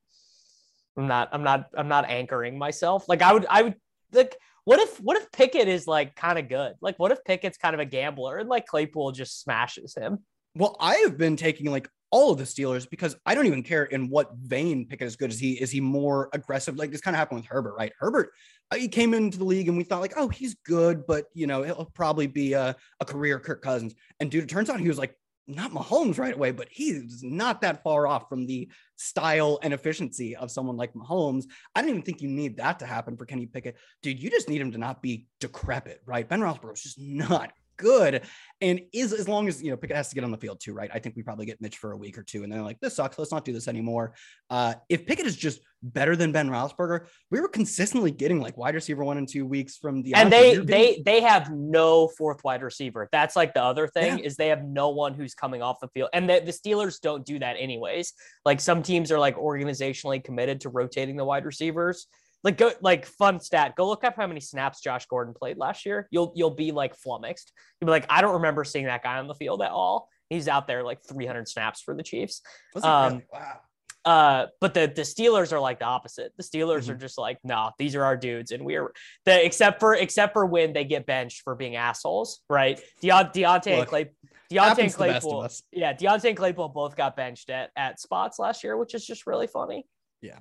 I'm not. I'm not. I'm not anchoring myself. Like I would. I would like. What if? What if Pickett is like kind of good? Like what if Pickett's kind of a gambler and like Claypool just smashes him? Well, I have been taking like all of the Steelers because I don't even care in what vein Pickett is good. Is he is he more aggressive? Like this kind of happened with Herbert, right? Herbert, uh, he came into the league and we thought like, oh, he's good, but you know, he'll probably be a, a career Kirk Cousins. And dude, it turns out he was like not Mahomes right away, but he's not that far off from the style and efficiency of someone like Mahomes. I don't even think you need that to happen for Kenny Pickett. Dude, you just need him to not be decrepit, right? Ben Roethlisberger is just not good. And is as long as you know Pickett has to get on the field too, right? I think we probably get Mitch for a week or two, and then like this sucks. Let's not do this anymore. Uh, if Pickett is just better than Ben Roethlisberger, we were consistently getting like wide receiver one and two weeks from the and they they they have no fourth wide receiver. That's like the other thing Yeah. is they have no one who's coming off the field, and the, the Steelers don't do that anyways. Like some teams are like organizationally committed to rotating the wide receivers. Like go like fun stat. Go look up how many snaps Josh Gordon played last year. You'll you'll be like flummoxed. You'll be like, I don't remember seeing that guy on the field at all. He's out there like 300 snaps for the Chiefs. um, wow. Uh, but the the Steelers are like the opposite. The Steelers Mm-hmm. are just like, no, these are our dudes, and we are the except for except for when they get benched for being assholes, right? Deont- Diontae and Look, Clay, Diontae and happens to the best of Claypool, yeah, Diontae and Claypool both got benched at at spots last year, which is just really funny. Yeah.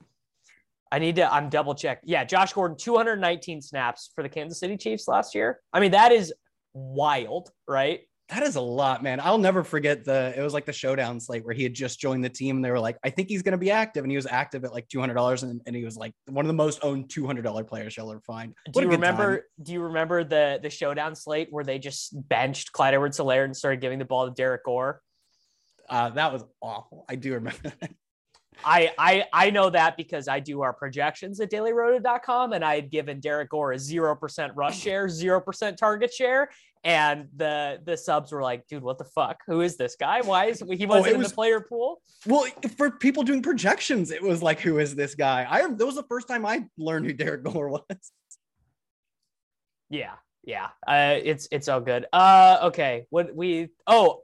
I need to. I'm double check. Yeah, Josh Gordon, 219 snaps for the Kansas City Chiefs last year. I mean, that is wild, right? That is a lot, man. I'll never forget the. It was like the showdown slate where he had just joined the team. And they were like, "I think he's going to be active," and he was active at like two hundred dollars, and, and he was like one of the most owned two hundred dollar players you'll ever find. Do What a you good time. remember? Do you remember the the showdown slate where they just benched Clyde Edwards-Helaire and started giving the ball to Derrick Gore? Uh, that was awful. I do remember that. I I I know that because I do our projections at dailyroto.com and I had given Derrick Gore a 0% rush share, 0% target share. And the the subs were like, dude, what the fuck? Who is this guy? Why is he wasn't Oh, in was- the player pool? Well, for people doing projections, it was like, "Who is this guy?" I that was the first time I learned who Derrick Gore was. Yeah, yeah. Uh, it's it's all good. Uh, okay. What we oh,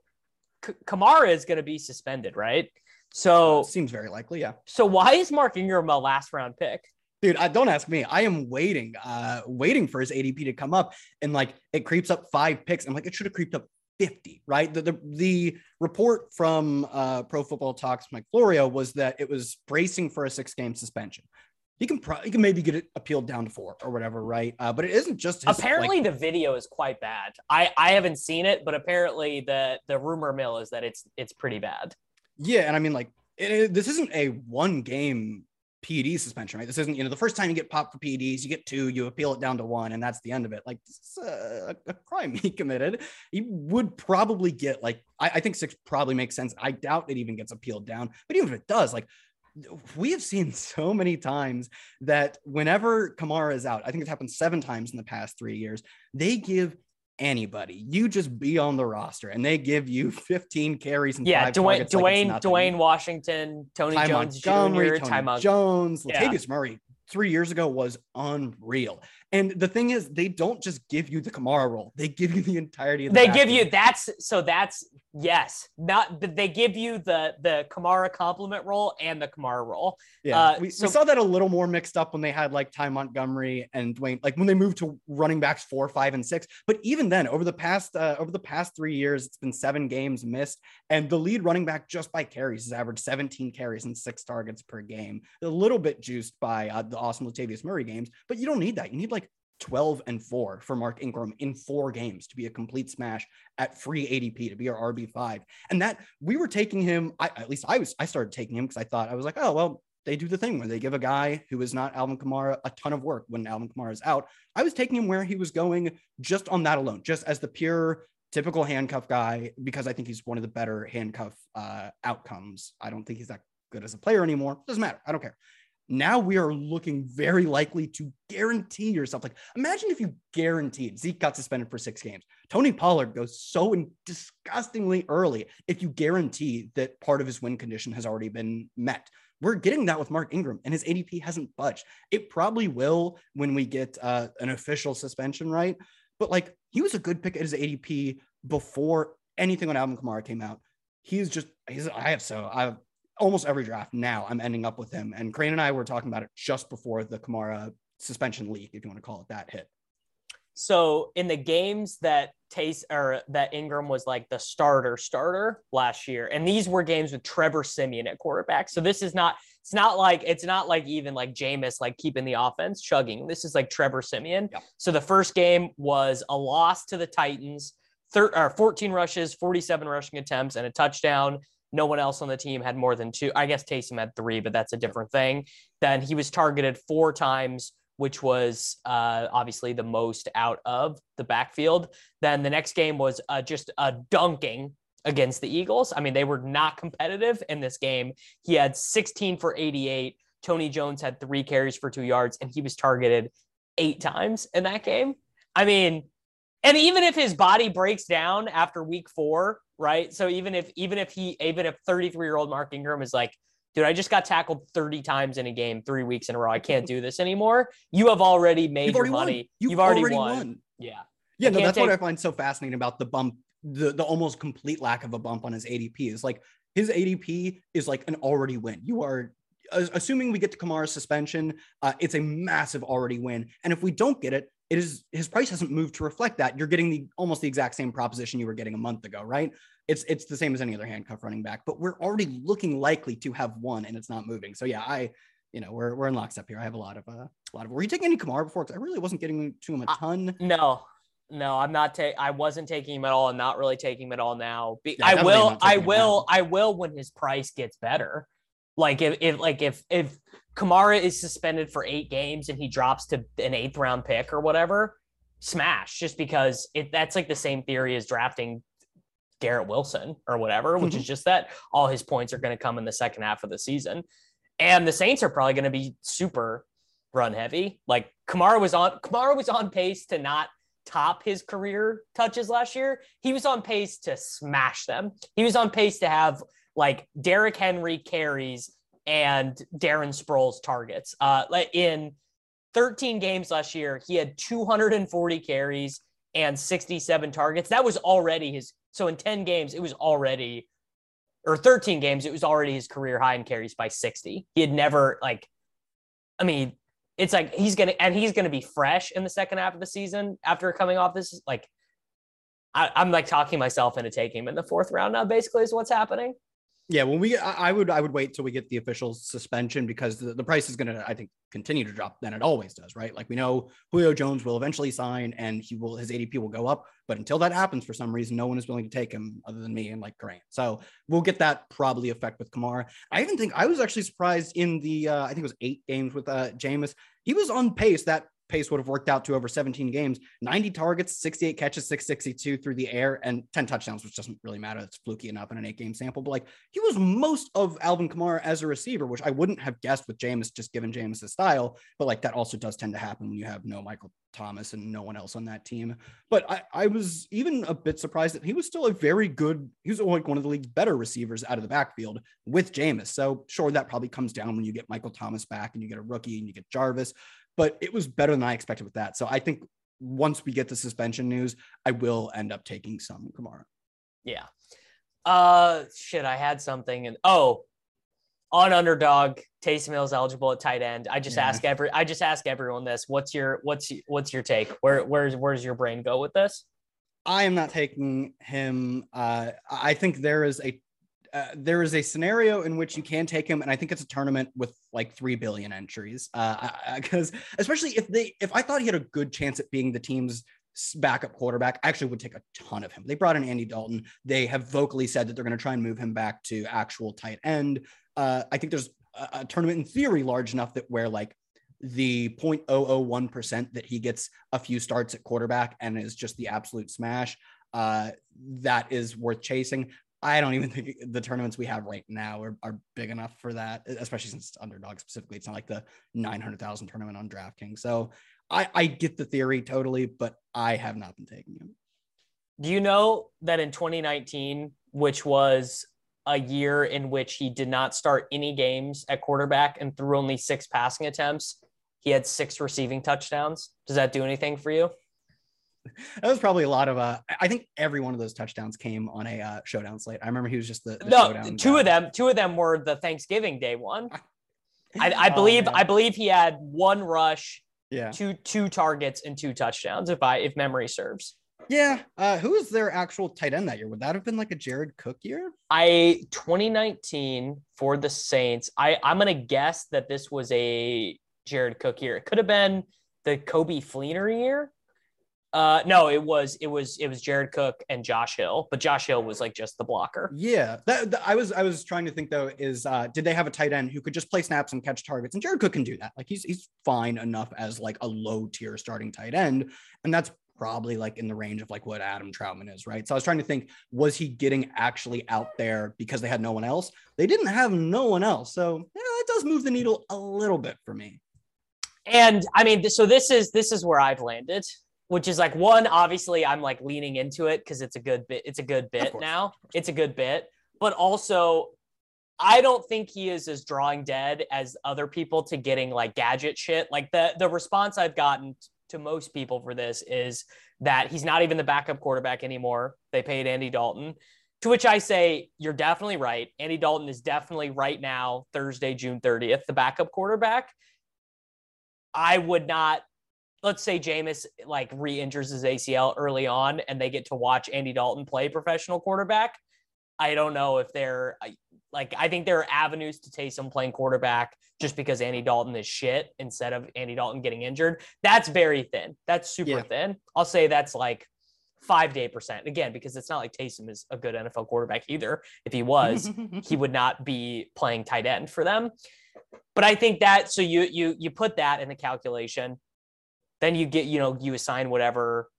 K- Kamara is going to be suspended, right? So Seems very likely, yeah. so why is Mark Ingram a last round pick? Dude, I don't ask me. I am waiting, uh, waiting for his ADP to come up, and like it creeps up five picks. I'm like, it should have creeped up 50, right? The the, the report from uh, Pro Football Talks, Mike Florio, was that it was bracing for a six game suspension. He can pro- he can maybe get it appealed down to four or whatever, right? Uh, but it isn't just his, apparently like- the video is quite bad. I I haven't seen it, but apparently the the rumor mill is that it's it's pretty bad. Yeah, and I mean, like, it, it- this isn't a one game PED suspension, right? This isn't, you know, the first time you get popped for PEDs, you get two, you appeal it down to one, and that's the end of it. Like, this is a, a crime he committed. He would probably get, like, I, I think six probably makes sense. I doubt it even gets appealed down, but even if it does, like, we have seen so many times that whenever Kamara is out, I think it's happened seven times in the past three years, they give anybody. You just be on the roster and they give you 15 carries and Yeah, five Dwayne targets like Dwayne. Dwayne Washington, Tony Ty Jones Montgomery, Jr., Tony Ty Jones, Yeah. Latavius Murray three years ago was unreal. And the thing is, they don't just give you the Kamara role; they give you the entirety of the. They give you that's so that's yes, not they give you the the Kamara compliment role and the Kamara role. Yeah, uh, we, so- we saw that a little more mixed up when they had like Ty Montgomery and Dwayne, like when they moved to running backs four, five, and six. But even then, over the past uh, over the past three years, it's been seven games missed, and the lead running back just by carries has averaged 17 carries and six targets per game. A little bit juiced by uh, the awesome Latavius Murray games, but you don't need that. You need like 12 and 4 for Mark Ingram in four games to be a complete smash at free ADP to be our RB5. And that we were taking him, I, at least I was, I started taking him because I thought I was like, oh, well, they do the thing where they give a guy who is not Alvin Kamara a ton of work when Alvin Kamara is out. I was taking him where he was going just on that alone, just as the pure typical handcuff guy, because I think he's one of the better handcuff uh, outcomes. I don't think he's that good as a player anymore. Doesn't matter. I don't care. Now we are looking very likely to guarantee yourself. Like, imagine if you guaranteed Zeke got suspended for six games. Tony Pollard goes so disgustingly early if you guarantee that part of his win condition has already been met. We're getting that with Mark Ingram, and his ADP hasn't budged. It probably will when we get uh, an official suspension, right? But like, he was a good pick at his ADP before anything on Alvin Kamara came out. He's just, he's, I have so, I have almost every draft now I'm ending up with him. And Crane and I were talking about it just before the Kamara suspension leak, if you want to call it that, hit. So in the games that Taste or that Ingram was like the starter starter last year, and these were games with Trevor Siemian at quarterback. So this is not it's not like it's not like even like Jameis like keeping the offense chugging. This is like Trevor Siemian. Yep. So the first game was a loss to the Titans, thir- or 14 rushes, 47 rushing attempts, and a touchdown. No one else on the team had more than two. I guess Taysom had three, but that's a different thing. Then he was targeted four times, which was uh, obviously the most out of the backfield. Then the next game was uh, just a dunking against the Eagles. I mean, they were not competitive in this game. He had 16 for 88. Tony Jones had three carries for two yards, and he was targeted eight times in that game. I mean, and even if his body breaks down after week four, right? So even if even if he even if 33 year old Mark Ingram is like, dude, I just got tackled 30 times in a game three weeks in a row. I can't do this anymore. You have already made You've your already money. You've, You've already, already won. won. Yeah. Yeah, no, that's take... what I find so fascinating about the bump, the, the almost complete lack of a bump on his ADP is like his ADP is like an already win. You are assuming we get to Kamara's suspension, uh, it's a massive already win. And if we don't get it, it is his price hasn't moved to reflect that. You're getting the almost the exact same proposition you were getting a month ago, right? It's it's the same as any other handcuff running back, but we're already looking likely to have one, and it's not moving. So yeah, I, you know, we're we're in lockstep here. I have a lot of uh, a lot of. Were you taking any Kamara before? Because I really wasn't getting to him a ton. Uh, no, no, I'm not. taking. I wasn't taking him at all. I'm not really taking him at all now. Be- yeah, I will. I will. I will when his price gets better. Like if, if like if if Kamara is suspended for eight games and he drops to an eighth round pick or whatever, smash just because it that's like the same theory as drafting Garrett Wilson or whatever, which is mm-hmm. just that all his points are going to come in the second half of the season. And the Saints are probably going to be super run heavy. Like Kamara was on Kamara was on pace to not top his career touches last year. He was on pace to smash them. He was on pace to have like Derrick Henry carries and Darren Sproles targets. Uh, in 13 games last year, he had 240 carries and 67 targets. That was already his. So in 10 games, it was already, or 13 games, it was already his career high in carries by 60. He had never like, I mean, it's like he's gonna and he's gonna be fresh in the second half of the season after coming off this. Like, I, I'm like talking myself into taking him in the fourth round now. Basically, is what's happening. Yeah, when we, I would, I would wait till we get the official suspension because the, the price is going to, I think, continue to drop Then it always does, right? Like we know Julio Jones will eventually sign and he will, his ADP will go up, but until that happens, for some reason, no one is willing to take him other than me and like Grant. So we'll get that probably effect with Kamara. I even think I was actually surprised in the, uh, I think it was eight games with uh, Jameis. He was on pace that pace would have worked out to over 17 games. 90 targets 68 catches 662 through the air and 10 touchdowns which doesn't really matter. It's fluky enough in an eight game sample but like he was most of alvin kamara as a receiver which i wouldn't have guessed with Jameis just given Jameis' style but like that also does tend to happen when you have no michael thomas and no one else on that team. But i, I was even a bit surprised that he was still a very good he was like one of the league's better receivers out of the backfield with Jameis. so sure that probably comes down when you get michael thomas back and you get a rookie and you get jarvis but it was better than I expected with that. So I think once we get the suspension news, I will end up taking some Kamara. Yeah. Uh, shit, I had something and oh, on underdog, Taysom Hill's eligible at tight end. I just yeah. ask every, I just ask everyone this. What's your, what's, what's your take? Where, where's, where's your brain go with this? I am not taking him. Uh, I think there is a uh, there is a scenario in which you can take him, and I think it's a tournament with like three billion entries. Because uh, especially if they, if I thought he had a good chance at being the team's backup quarterback, I actually would take a ton of him. They brought in Andy Dalton. They have vocally said that they're going to try and move him back to actual tight end. Uh, I think there's a, a tournament in theory large enough that where like the 0.001% that he gets a few starts at quarterback and is just the absolute smash uh, that is worth chasing. I don't even think the tournaments we have right now are, are big enough for that, especially since it's underdog specifically. It's not like the 900,000 tournament on DraftKings. So I, I get the theory totally, but I have not been taking him. Do you know that in 2019, which was a year in which he did not start any games at quarterback and threw only six passing attempts, he had six receiving touchdowns? Does that do anything for you? That was probably a lot of uh I think every one of those touchdowns came on a uh, showdown slate. I remember he was just the, the no two guy. of them two of them were the Thanksgiving Day one. I, I oh, believe oh, I believe he had one rush, yeah, two two targets and two touchdowns if I if memory serves. Yeah. Uh, who was their actual tight end that year? Would that have been like a Jared Cook year? I 2019 for the Saints. I I'm gonna guess that this was a Jared Cook year. It could have been the Coby Fleener year. Uh, no, it was it was it was Jared Cook and Josh Hill, but Josh Hill was like just the blocker. Yeah, that, that, I was I was trying to think though is uh, did they have a tight end who could just play snaps and catch targets? And Jared Cook can do that. Like he's he's fine enough as like a low tier starting tight end, and that's probably like in the range of like what Adam Trautman is, right? So I was trying to think, was he getting actually out there because they had no one else? They didn't have no one else, so yeah, it does move the needle a little bit for me. And I mean, so this is this is where I've landed which is like one obviously i'm like leaning into it because it's a good bit it's a good bit now. It's a good bit. But also i don't think he is as drawing dead as other people to getting like gadget shit. Like the the response i've gotten to most people for this is that he's not even the backup quarterback anymore. They paid andy dalton to which i say you're definitely right. Andy dalton is definitely right now thursday june 30th the backup quarterback. I would not let's say Jameis like re-injures his ACL early on and they get to watch Andy Dalton play professional quarterback. I don't know if they're like I think there are avenues to Taysom playing quarterback just because Andy Dalton is shit instead of Andy Dalton getting injured. That's very thin. That's super yeah. thin. I'll say that's like five day percent again because it's not like Taysom is a good NFL quarterback either. If he was, he would not be playing tight end for them. But I think that so you you you put that in the calculation then you get, you know, you assign whatever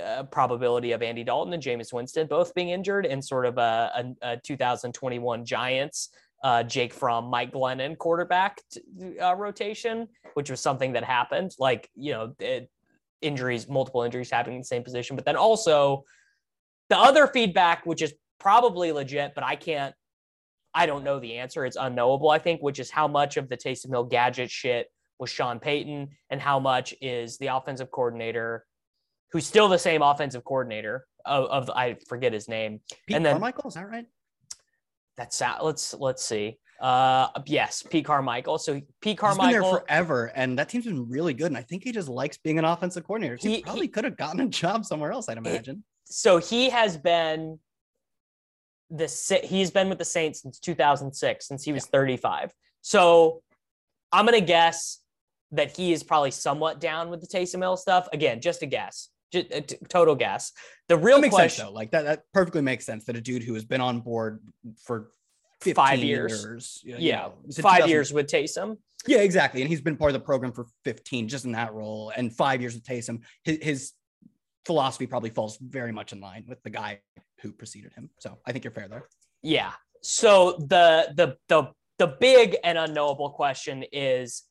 uh, probability of Andy Dalton and Jameis Winston both being injured in sort of a, a, a 2021 Giants, uh, Jake Fromm Mike Glennon quarterback t- uh, rotation, which was something that happened. Like, you know, it, injuries, multiple injuries happening in the same position. But then also the other feedback, which is probably legit, but I can't, I don't know the answer. It's unknowable, I think, which is how much of the Taysom Hill gadget shit was Sean Payton and how much is the offensive coordinator, who's still the same offensive coordinator of, of I forget his name. Pete and then Carmichael, is that right? That's let's let's see. Uh, yes, Pete Carmichael. So Pete Carmichael He's been there forever, and that team's been really good. And I think he just likes being an offensive coordinator. He, he probably could have gotten a job somewhere else. I'd imagine. So he has been the he's been with the Saints since 2006, since he was yeah. 35. So I'm gonna guess that he is probably somewhat down with the Taysom Hill stuff. Again, just a guess, just a uh, t- total guess. The real that makes question, sense, though. Like that, that perfectly makes sense. That a dude who has been on board for five years, years yeah, know, five years with Taysom. Yeah, exactly. And he's been part of the program for 15, just in that role, and five years with Taysom. His, his philosophy probably falls very much in line with the guy who preceded him. So I think you're fair there. Yeah. So the the the the big and unknowable question is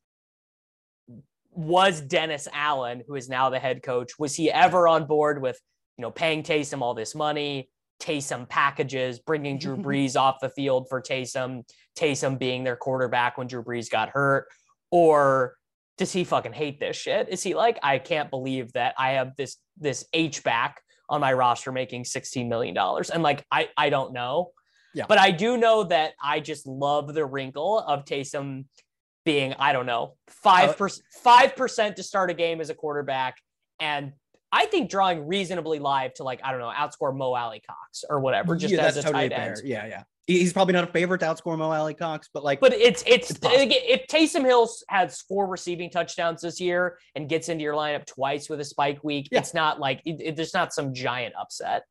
was Dennis Allen, who is now the head coach, was he ever on board with, you know, paying Taysom all this money, Taysom packages, bringing Drew Brees off the field for Taysom, Taysom being their quarterback when Drew Brees got hurt? Or does he fucking hate this shit? Is he like, I can't believe that I have this this H back on my roster making $16 million? And like, I, I don't know. Yeah. But I do know that I just love the wrinkle of Taysom being, I don't know, five percent five percent to start a game as a quarterback, and I think drawing reasonably live to like I don't know outscore Mo Alie-Cox or whatever just yeah, as a totally tight fair. end. Yeah, yeah. He's probably not a favorite to outscore Mo Alie-Cox, but like, but it's it's, it's if Taysom Hills has four receiving touchdowns this year and gets into your lineup twice with a spike week, yeah. it's not like it, it, there's not some giant upset.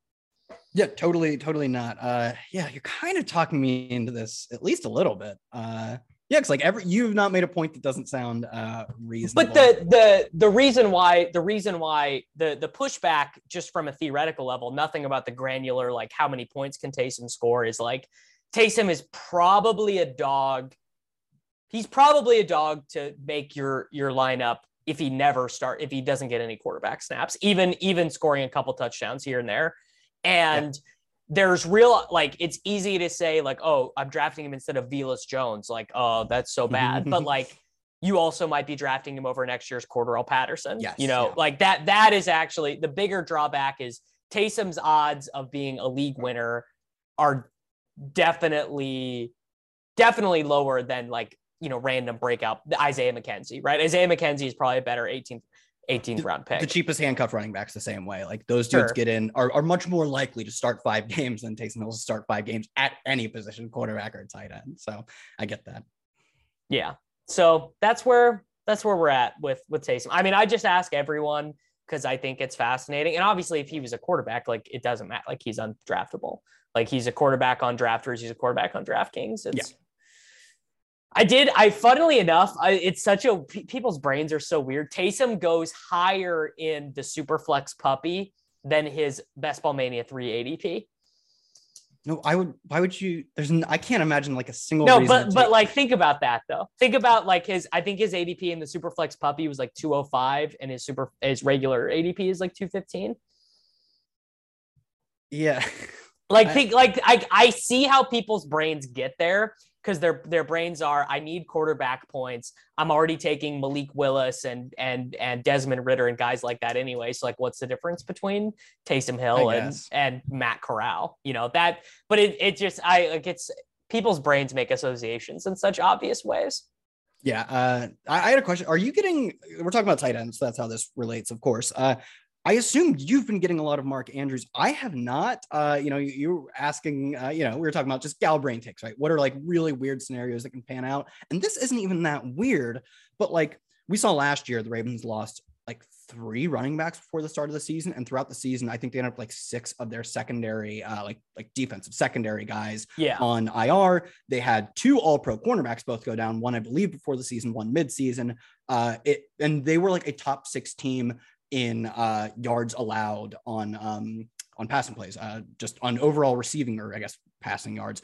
Yeah, totally, totally not. Uh, yeah, you're kind of talking me into this at least a little bit. Uh, Yeah, it's like every you've not made a point that doesn't sound uh reasonable. But the the the reason why the reason why the the pushback just from a theoretical level, nothing about the granular like how many points can Taysom score is like Taysom is probably a dog. He's probably a dog to make your your lineup if he never start if he doesn't get any quarterback snaps, even even scoring a couple touchdowns here and there. And yeah there's real like it's easy to say like oh i'm drafting him instead of Velus Jones like oh that's so bad. But like you also might be drafting him over next year's Cordarrelle Patterson yes, you know? yeah. like that that is actually the bigger drawback is Taysom's odds of being a league winner are definitely definitely lower than like you know random breakout Isaiah McKenzie right? Isaiah McKenzie is probably a better 18th 18th round pick. The cheapest handcuff running backs the same way. Like those dudes sure. get in are, are much more likely to start five games than Taysom Hill to start five games at any position, quarterback or tight end. So I get that. Yeah. So that's where that's where we're at with with Taysom. I mean, I just ask everyone because I think it's fascinating. And obviously, if he was a quarterback, like it doesn't matter. Like he's undraftable. Like he's a quarterback on drafters. He's a quarterback on DraftKings. It's yeah. I did. I funnily enough, I, it's such a people's brains are so weird. Taysom goes higher in the Superflex puppy than his Best Ball Mania 3 ADP. No, I would. Why would you? There's. I can't imagine like a single. No, but but like think about that though. Think about like his. I think his ADP in the Superflex puppy was like 205, and his super his regular ADP is like 215. Yeah. Like think like I I see how people's brains get there because their their brains are I need quarterback points. I'm already taking Malik Willis and and and Desmond Ridder and guys like that anyway. So like what's the difference between Taysom Hill and and Matt Corral? You know, that but it it just I like it's people's brains make associations in such obvious ways. Yeah, uh, I, I, had a question. Are you getting? We're talking about tight ends. So that's how this relates, of course. Uh, I assume you've been getting a lot of Mark Andrews. I have not. Uh, you know, you, you were asking, uh, you know, we were talking about just gal brain ticks, right? What are like really weird scenarios that can pan out? And this isn't even that weird, but like we saw last year, the Ravens lost like three running backs before the start of the season, and throughout the season, I think they ended up like six of their secondary, uh, like like defensive secondary guys, yeah. on IR. They had two All Pro cornerbacks both go down. One, I believe, before the season, one mid season. Uh, it and they were like a top six team in uh, yards allowed on um, on passing plays, uh, just on overall receiving or I guess passing yards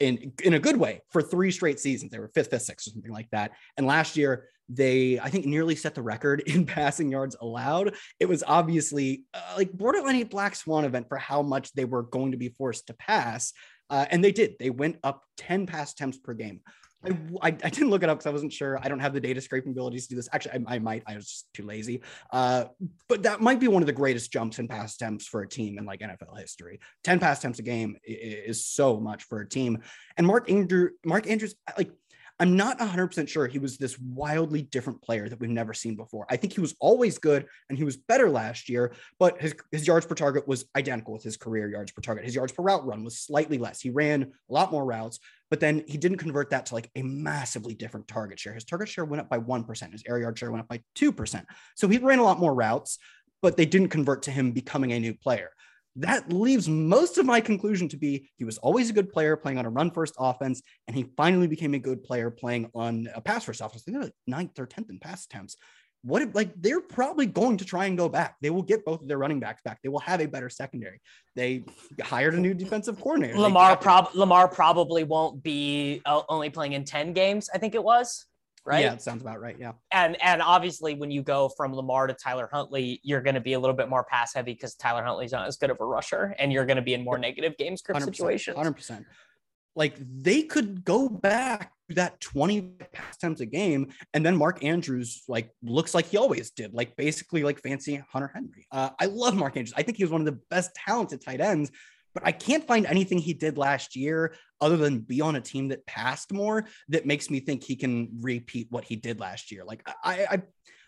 in in a good way for three straight seasons. They were fifth, fifth, sixth, or something like that. And last year they I think nearly set the record in passing yards allowed. It was obviously uh, like borderline a black swan event for how much they were going to be forced to pass. Uh, and they did. They went up 10 pass attempts per game. I, I, didn't look it up because I wasn't sure. I don't have the data scraping abilities to do this. Actually, I, I might. I was just too lazy. Uh, but that might be one of the greatest jumps in pass attempts for a team in like NFL history. Ten pass attempts a game is, is so much for a team. And Mark Andrew, Mark Andrews, like I'm not 100% sure he was this wildly different player that we've never seen before. I think he was always good and he was better last year, but his, his yards per target was identical with his career yards per target. His yards per route run was slightly less. He ran a lot more routes, but then he didn't convert that to like a massively different target share. His target share went up by 1%, his air yard share went up by 2%. So he ran a lot more routes, but they didn't convert to him becoming a new player that leaves most of my conclusion to be he was always a good player playing on a run first offense, and he finally became a good player playing on a pass first offense. They're like ninth or tenth in pass attempts. What if, like they're probably going to try and go back? They will get both of their running backs back. They will have a better secondary. They hired a new defensive coordinator. Lamar prob Lamar probably won't be uh, only playing in ten games. I think it was right? Yeah, it sounds about right. Yeah. And and obviously when you go from Lamar to Tyler Huntley, you're going to be a little bit more pass heavy because Tyler Huntley's not as good of a rusher, and you're going to be in more negative game script 100%, situations. Hundred percent. Like they could go back to that 20 pass attempts a game, and then Mark Andrews like looks like he always did, like basically like fancy Hunter Henry. Uh, I love Mark Andrews. I think he was one of the best talented tight ends but I can't find anything he did last year other than be on a team that passed more that makes me think he can repeat what he did last year. Like I, I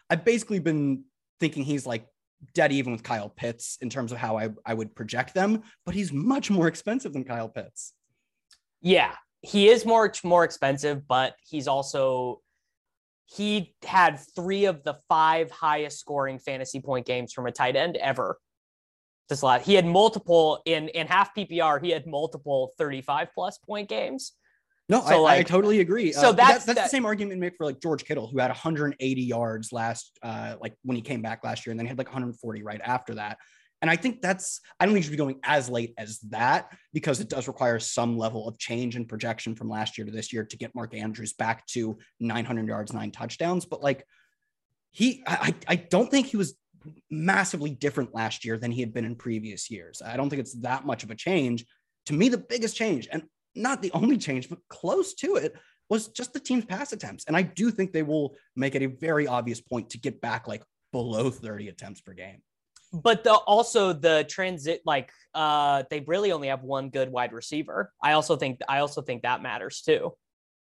I've basically been thinking he's like dead even with Kyle Pitts in terms of how I, I would project them, but he's much more expensive than Kyle Pitts. Yeah, he is more more expensive, but he's also he had three of the five highest scoring fantasy point games from a tight end ever this lot. He had multiple in in half PPR. He had multiple 35 plus point games. No, So, I, I totally agree. so Uh, but that's- that's, that- the same argument make for like George Kittle, who had 180 yards last, uh, like when he came back last year, and then he had like 140 right after that. And I think that's I don't think you should be going as late as that because it does require some level of change and projection from last year to this year to get Mark Andrews back to 900 yards, nine touchdowns. But like he, I, I don't think he was massively different last year than he had been in previous years. I don't think it's that much of a change. To me, the biggest change, and not the only change, but close to it, was just the team's pass attempts. And I do think they will make it a very obvious point to get back like below 30 attempts per game. But the also the transit like uh they really only have one good wide receiver. I also think I also think that matters too.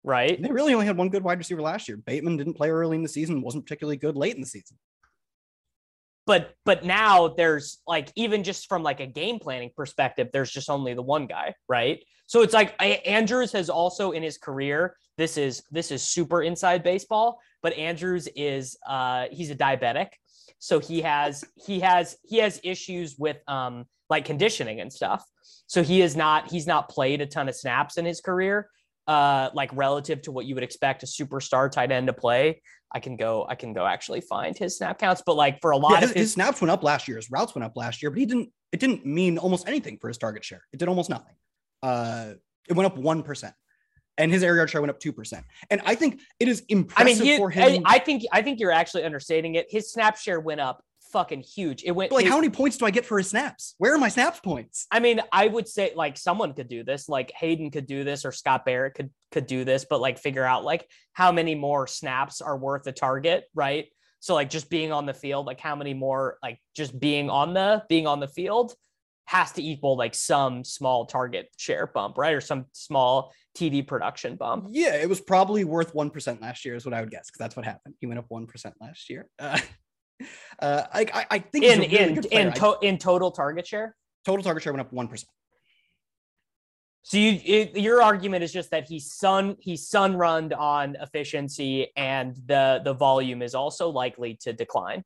Right? They really only had one good wide receiver last year. Bateman didn't play early in the season, wasn't particularly good late in the season. but but now there's like even just from like a game planning perspective there's just only the one guy right so it's like A- andrews has also in his career this is this is super inside baseball but andrews is uh he's a diabetic so he has he has he has issues with um like conditioning and stuff so he is not he's not played a ton of snaps in his career uh like relative to what you would expect a superstar tight end to play I can go I can go actually find his snap counts, but like for a lot Yeah, of his, his, his snaps went up last year. His routes went up last year, but he didn't. It didn't mean almost anything for his target share. It did almost nothing. Uh, it went up one percent, and his air yard share went up two percent. And I think it is I impressive mean, he, for him. I think I think you're actually understating it. His snap share went up fucking huge. It went like, it- how many points do I get for his snaps? Where are my snaps points? I mean, I would say like someone could do this, like Hayden could do this, or Scott Barrett could could do this, but like figure out like how many more snaps are worth a target, right? So like just being on the field, like how many more like just being on the being on the field has to equal like some small target share bump, right? Or some small TV production bump. Yeah, it was probably worth one percent last year, is what I would guess, because that's what happened. He went up one percent last year. Uh, uh, I, I, I think In really in in, to- in total target share. total target share went up one percent. So you, it, your argument is just that he's sun he's sun runned on efficiency and the the volume is also likely to decline.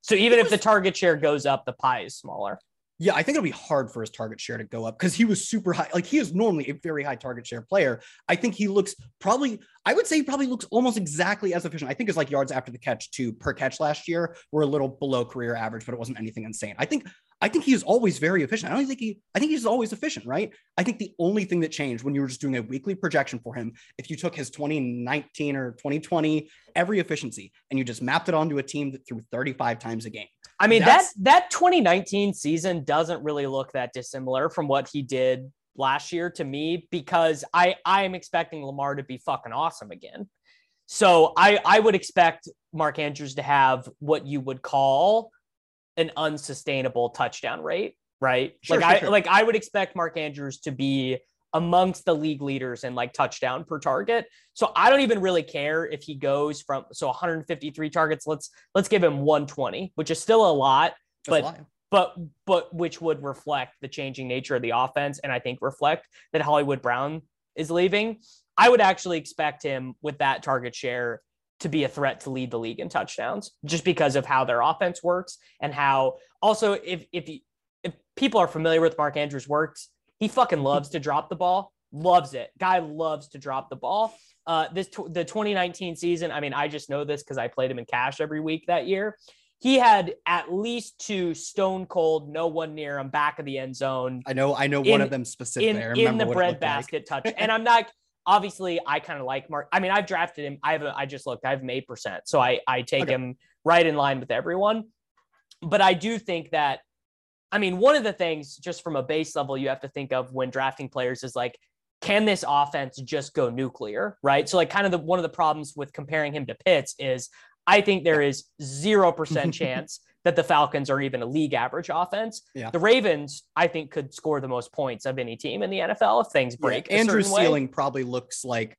So even if the target share goes up, the pie is smaller. Yeah, I think it'll be hard for his target share to go up because he was super high. Like he is normally a very high target share player. I think he looks probably, I would say he probably looks almost exactly as efficient. I think his like yards after the catch to per catch last year were a little below career average, but it wasn't anything insane. I think I think he is always very efficient. I don't think he I think he's always efficient, right? I think the only thing that changed when you were just doing a weekly projection for him, if you took his 2019 or 2020 every efficiency and you just mapped it onto a team that threw 35 times a game. I mean That's- that that 2019 season doesn't really look that dissimilar from what he did last year to me because I I am expecting Lamar to be fucking awesome again. So I I would expect Mark Andrews to have what you would call an unsustainable touchdown rate, right? Sure, like sure, I sure. like I would expect Mark Andrews to be amongst the league leaders in like touchdown per target. So I don't even really care if he goes from so 153 targets. Let's let's give him 120, which is still a lot, That's But- but but which would reflect the changing nature of the offense and I think reflect that Hollywood Brown is leaving. I would actually expect him with that target share to be a threat to lead the league in touchdowns just because of how their offense works and how also if if if people are familiar with Mark Andrews works, he fucking loves to drop the ball. Loves it. Guy loves to drop the ball. Uh, this the 2019 season. I mean, I just know this because I played him in cash every week that year. He had at least two stone cold, no one near him, back of the end zone I know, I know one of them specifically. in in the what it bread looked like. basket touch. And I'm not obviously I kind of like Mark. I mean, I've drafted him. I have a, I just looked. I have him eight percent, so I I take Okay. him right in line with everyone. But I do think that, I mean, one of the things just from a base level you have to think of when drafting players is like, can this offense just go nuclear? Right. So like, kind of the one of the problems with comparing him to Pitts is I think there is zero percent chance that the Falcons are even a league average offense. Yeah. The Ravens, I think, could score the most points of any team in the NFL if things break. a Andrew's ceiling probably looks like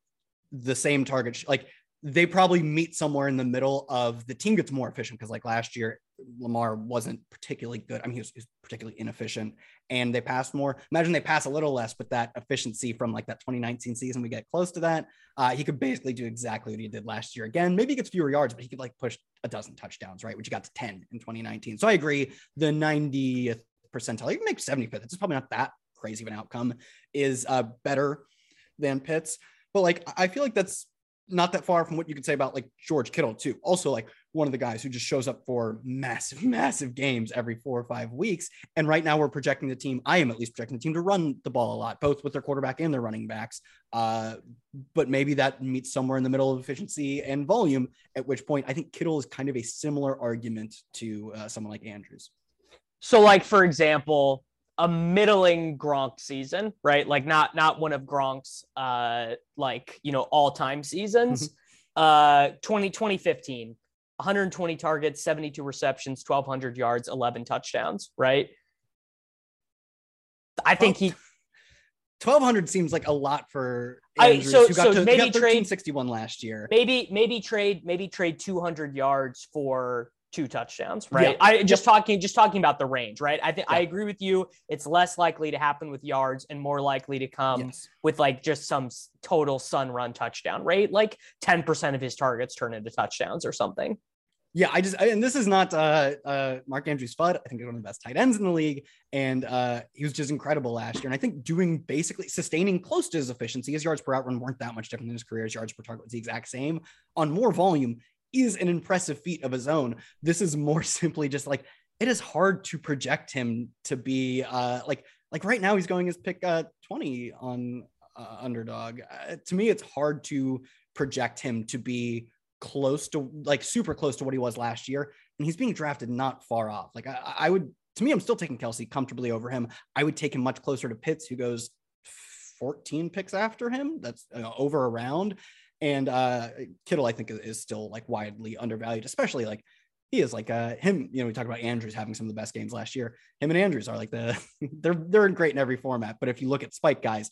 the same target. sh- Like they probably meet somewhere in the middle of the team gets more efficient because like last year Lamar wasn't particularly good. I mean, he was, he was particularly inefficient, and they passed more. Imagine they pass a little less, but that efficiency from like that 2019 season, we get close to that. Uh, he could basically do exactly what he did last year. Again, maybe he gets fewer yards, but he could like push a dozen touchdowns, right? Which he got to 10 in 2019. So I agree. The 90th percentile, you can make 75th. It's probably not that crazy of an outcome. Is uh, better than Pitts. But like, I feel like that's not that far from what you could say about like George Kittle too. Also, like one of the guys who just shows up for massive, massive games every four or five weeks. And right now we're projecting the team. I am at least projecting the team to run the ball a lot, both with their quarterback and their running backs. Uh, but maybe that meets somewhere in the middle of efficiency and volume. At which point, I think Kittle is kind of a similar argument to uh, someone like Andrews. So, like for example, a middling Gronk season, right? Like not not one of Gronk's uh like you know all time seasons. Mm-hmm. uh 20, 2015, 120 targets, 72 receptions, 1200 yards, 11 touchdowns, right? I think he 1200 seems like a lot for I- Andrews, so- who got so to maybe maybe trade- 61 last year. maybe maybe trade maybe trade 200 yards for two touchdowns right Yeah. i just talking just talking about the range right i think i agree with you it's less likely to happen with yards and more likely to come Yes. with like just some total sun run touchdown rate like 10% of his targets turn into touchdowns or something Yeah, I just and this is not uh uh Mark Andrews FUD. I think he's one of the best tight ends in the league, and uh he was just incredible last year. And I think doing basically sustaining close to his efficiency, his yards per out run weren't that much different than his career. His yards per target was the exact same on more volume is an impressive feat of his own. This is more simply just like it is hard to project him to be uh like like right now he's going as pick uh 20 on uh, underdog. Uh, to me, it's hard to project him to be close to like super close to what he was last year. And he's being drafted not far off. Like I, I would, to me, I'm still taking Kelce comfortably over him. I would take him much closer to Pitts, who goes 14 picks after him. That's uh, over around. And uh, Kittle, I think, is, still like widely undervalued, especially like he is like uh him. You know, we talked about Andrews having some of the best games last year. Him and Andrews are like the they're they're great in every format. But if you look at Spike guys,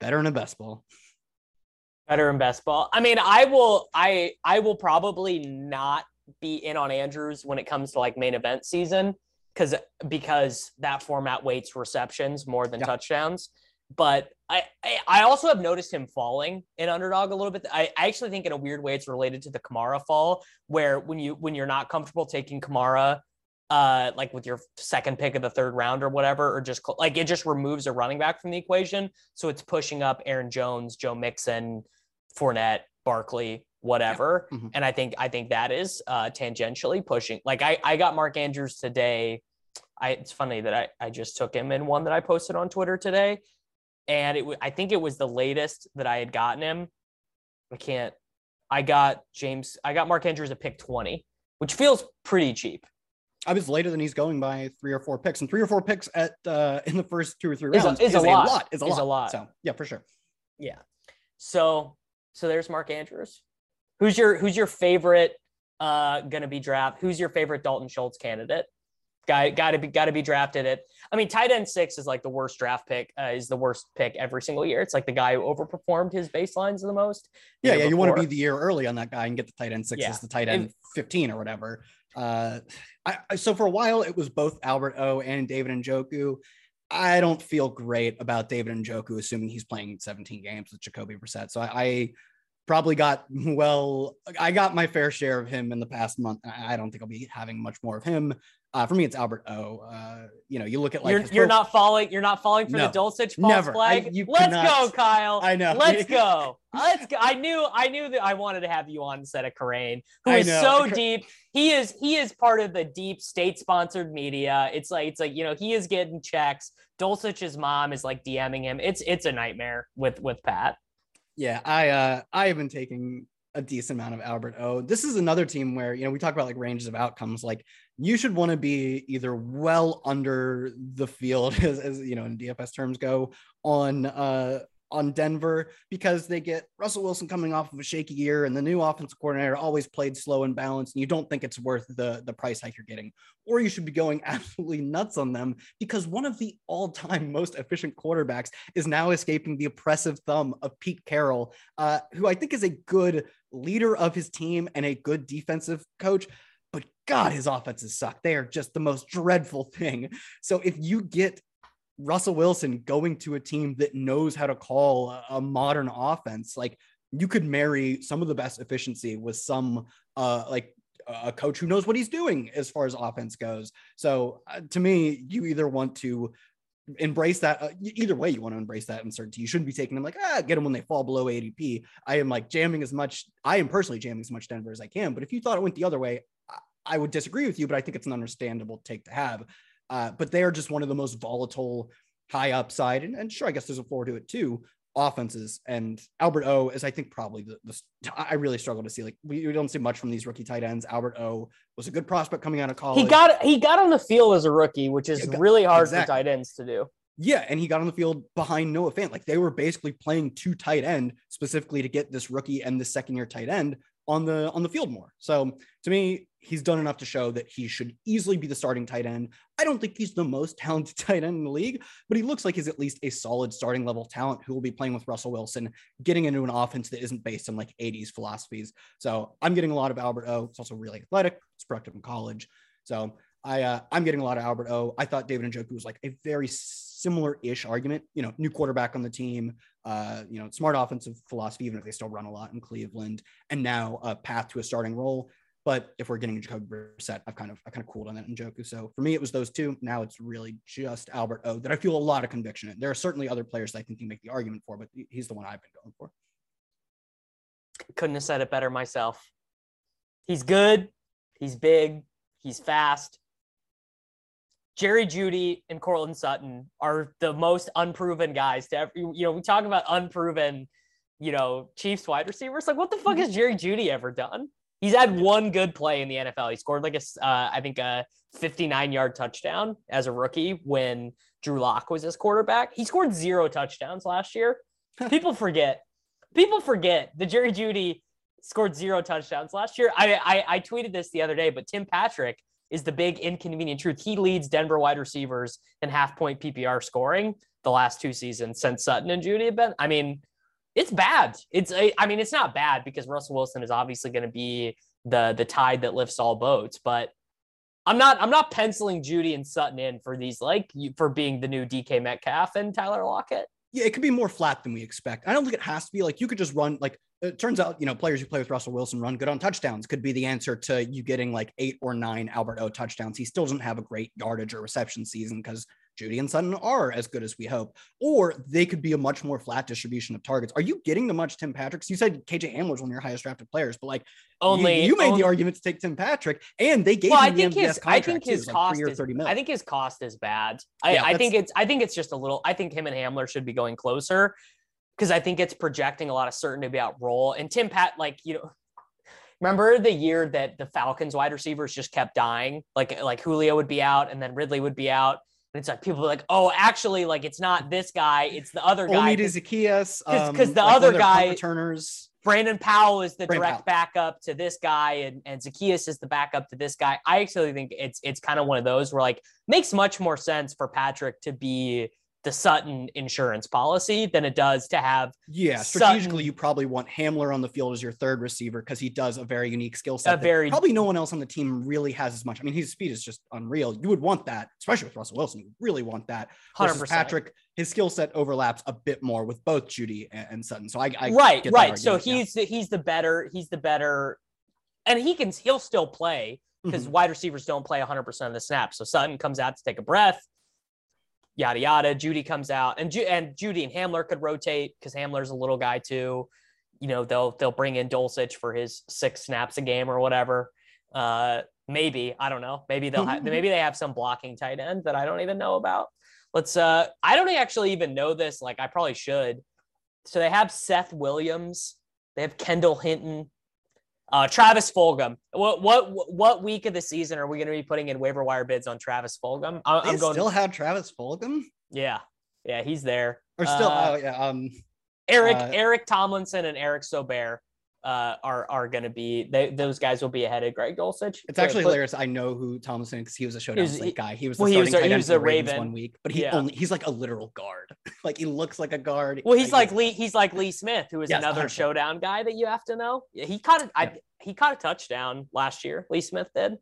better in a best ball. better in best ball i mean i will i i will probably not be in on andrews when it comes to like main event season because because that format weights receptions more than Yeah. touchdowns but I, I also have noticed him falling in underdog a little bit I, I actually think in a weird way it's related to the kamara fall where when you when you're not comfortable taking kamara uh like with your second pick of the third round or whatever or just like it just removes a running back from the equation so it's pushing up aaron jones joe mixon Fournette, Barkley, whatever. Mhm. And I think I think that is uh, tangentially pushing. Like I I got Mark Andrews today. I it's funny that I I just took him in one that I posted on Twitter today, and it wa- I think it was the latest that I had gotten him. I can't. I got James. I got Mark Andrews at pick twenty, which feels pretty cheap. I was later than he's going by three or four picks, and three or four picks at uh in the first two or three Is a- rounds is a lot. Is a Is lot. a lot. So yeah, for sure. Yeah. So so there's Mark Andrews. Who's your who's your favorite uh gonna be draft? Who's your favorite Dalton Schultz candidate? Guy gotta be gotta be drafted at I mean tight end six is like the worst draft pick, uh, is the worst pick every single year. It's like the guy who overperformed his baselines the most. Yeah, yeah. You want to be the year early on that guy and get the tight end six Yeah. as the tight end 15 or whatever. Uh, I, I- so for a while it was both Albert O and David and Njoku. I don't feel great about David and Njoku, assuming he's playing 17 games with Jacoby Brissett. So I, I probably got well, I got my fair share of him in the past month. I don't think I'll be having much more of him. Uh, for me, it's Albert O. Uh, you know, you look at like you're, you're not falling. You're not falling for No. the Dulcich false Never. I- flag. you Let's cannot- go, Kyle. I know. Let's go. Let's go. I knew. I knew that I wanted to have you on instead of Karain, who I is know. so deep. He is. He is part of the deep state-sponsored media. It's like. It's like you know. He is getting checks. Dulcich's mom is like DMing him. It's. It's a nightmare with with Pat. Yeah, I uh I have been taking a decent amount of Albert O. This is another team where you know we talk about like ranges of outcomes. Like you should want to be either well under the field as, as you know in DFS terms go on uh on Denver because they get Russell Wilson coming off of a shaky year and the new offensive coordinator always played slow and balanced and you don't think it's worth the the price hike you're getting. Or you should be going absolutely nuts on them because one of the all-time most efficient quarterbacks is now escaping the oppressive thumb of Pete Carroll uh, who I think is a good leader of his team and a good defensive coach but God, his offenses suck. They are just the most dreadful thing. So if you get Russell Wilson going to a team that knows how to call a, modern offense, like you could marry some of the best efficiency with some uh like a coach who knows what he's doing as far as offense goes. So uh, to me, you either want to embrace that. Uh, either way, you want to embrace that uncertainty. You shouldn't be taking them like ah, get them when they fall below ADP. I am like jamming as much. I am personally jamming as much Denver as I can. But if you thought it went the other way, I would disagree with you. But I think it's an understandable take to have. Uh, but they are just one of the most volatile, high upside, and, and sure, I guess there's a floor to it too offenses. And Albert O is, I think, probably the, the I really struggle to see like we, we, don't see much from these rookie tight ends. Albert O was a good prospect coming out of college. He got he got on the field as a rookie, which is really hard exactly. for tight ends to do. Yeah, and he got on the field behind Noah Fant. Like they were basically playing two tight end specifically to get this rookie and this second year tight end on the on the field more. So to me, he's done enough to show that he should easily be the starting tight end. I don't think he's the most talented tight end in the league, but he looks like he's at least a solid starting level talent who will be playing with Russell Wilson, getting into an offense that isn't based on like 80s philosophies. So I'm getting a lot of Albert O. It's also really athletic. It's productive in college. So I uh, I'm getting a lot of Albert O. I thought David Njoku was like a very similar-ish argument. You know, new quarterback on the team. Uh, you know, smart offensive philosophy, even if they still run a lot in Cleveland, and now a path to a starting role. But if we're getting a Jacoby Brissett, I've kind of I kind of cooled on that Njoku. So for me, it was those two. Now it's really just Albert O that I feel a lot of conviction in. There are certainly other players I think you make the argument for, but he's the one I've been going for. Couldn't have said it better myself. He's good. He's big. He's fast. Jerry Jeudy and Courtland Sutton are the most unproven guys to ever, you know, we talk about unproven, you know, Chiefs wide receivers. Like, what the fuck has Jerry Jeudy ever done? He's had one good play in the NFL. He scored like a, uh, I think a 59 yard touchdown as a rookie when Drew Lock was his quarterback. He scored zero touchdowns last year. People forget. People forget the Jerry Jeudy scored zero touchdowns last year. I, I, I tweeted this the other day, but Tim Patrick is the big inconvenient truth. He leads Denver wide receivers in half point PPR scoring the last two seasons since Sutton and Jeudy have been. I mean, it's bad. It's I mean, it's not bad because Russell Wilson is obviously going to be the the tide that lifts all boats, but I'm not I'm not penciling Jeudy and Sutton in for these like for being the new DK Metcalf and Tyler Lockett. Yeah, it could be more flat than we expect. I don't think it has to be like you could just run like it turns out, you know, players who play with Russell Wilson run good on touchdowns could be the answer to you getting like eight or nine Albert O touchdowns. He still doesn't have a great yardage or reception season because Jeudy and Sutton are as good as we hope, or they could be a much more flat distribution of targets. Are you getting the much Tim Patrick's? You said KJ Hamler was one of your highest drafted players, but like only you, you made only, the argument to take Tim Patrick, and they gave well, him I think his, I think his too, cost like is, I think his cost is bad. I, yeah, I think it's I think it's just a little. I think him and Hamler should be going closer because I think it's projecting a lot of certainty about role. And Tim Pat, like you know, remember the year that the Falcons wide receivers just kept dying, like like Julio would be out and then Ridley would be out it's like people are like, oh, actually, like it's not this guy, it's the other guy. Only to Zaccheaus, because um, the like other guy, returners. Brandon Powell is the Brandon direct Powell. backup to this guy, and and Zaccheaus is the backup to this guy. I actually think it's it's kind of one of those where like makes much more sense for Patrick to be the Sutton insurance policy than it does to have. Yeah, strategically, Sutton, you probably want Hamler on the field as your third receiver because he does a very unique skill set. very probably no one else on the team really has as much. I mean, his speed is just unreal. You would want that, especially with Russell Wilson. You really want that. Versus 100%. Patrick, his skill set overlaps a bit more with both Jeudy and, and Sutton. So I, I right, right. So he's the, he's the better. He's the better, and he can he'll still play because mm-hmm. wide receivers don't play 100% of the snaps. So Sutton comes out to take a breath yada yada. Jeudy comes out, and Ju- and Jeudy and Hamler could rotate because Hamler's a little guy too. You know, they'll they'll bring in Dulcich for his six snaps a game or whatever. Uh, maybe I don't know. Maybe they'll have, maybe they have some blocking tight end that I don't even know about. Let's. Uh, I don't actually even know this. Like I probably should. So they have Seth Williams. They have Kendall Hinton. Uh, Travis Fulgham. What what what week of the season are we going to be putting in waiver wire bids on Travis Fulgham? I, am going. Still have Travis Fulgham? Yeah, yeah, he's there. Or still, uh, oh yeah. Um, Eric uh, Eric Tomlinson and Eric Saubert uh, are are going to be they, those guys will be ahead of Greg Dulcich. It's actually but, hilarious. I know who Tomlinson because he was a showdown he was, guy. He was the well, starting he was a, he was a Raven one week, but he yeah. only he's like a literal guard. like he looks like a guard. Well, he's like, like Lee. He's like Lee Smith, who is yes, another 100%. showdown guy that you have to know. He caught it. Yeah. He caught a touchdown last year. Lee Smith did.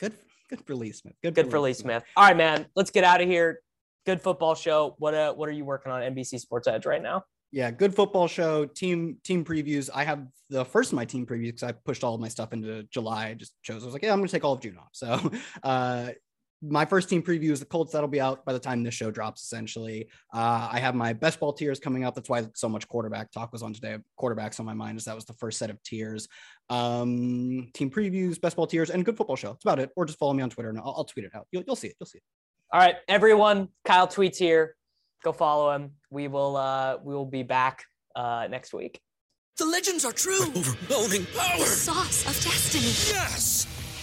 Good, good for Lee Smith. Good, good for, for Lee Smith. Smith. All right, man. Let's get out of here. Good football show. What uh, what are you working on NBC Sports Edge right now? Yeah, good football show. Team team previews. I have the first of my team previews because I pushed all of my stuff into July. I just chose. I was like, yeah, I'm going to take all of June off. So, uh, my first team preview is the Colts. That'll be out by the time this show drops. Essentially, uh, I have my best ball tiers coming out. That's why so much quarterback talk was on today. Quarterbacks on my mind, as that was the first set of tiers. Um, team previews, best ball tiers, and good football show. That's about it. Or just follow me on Twitter, and I'll, I'll tweet it out. You'll, you'll see it. You'll see it. All right, everyone. Kyle tweets here. Go follow him. We will. Uh, we will be back uh, next week. The legends are true. Overwhelming power! Sauce of destiny. Yes!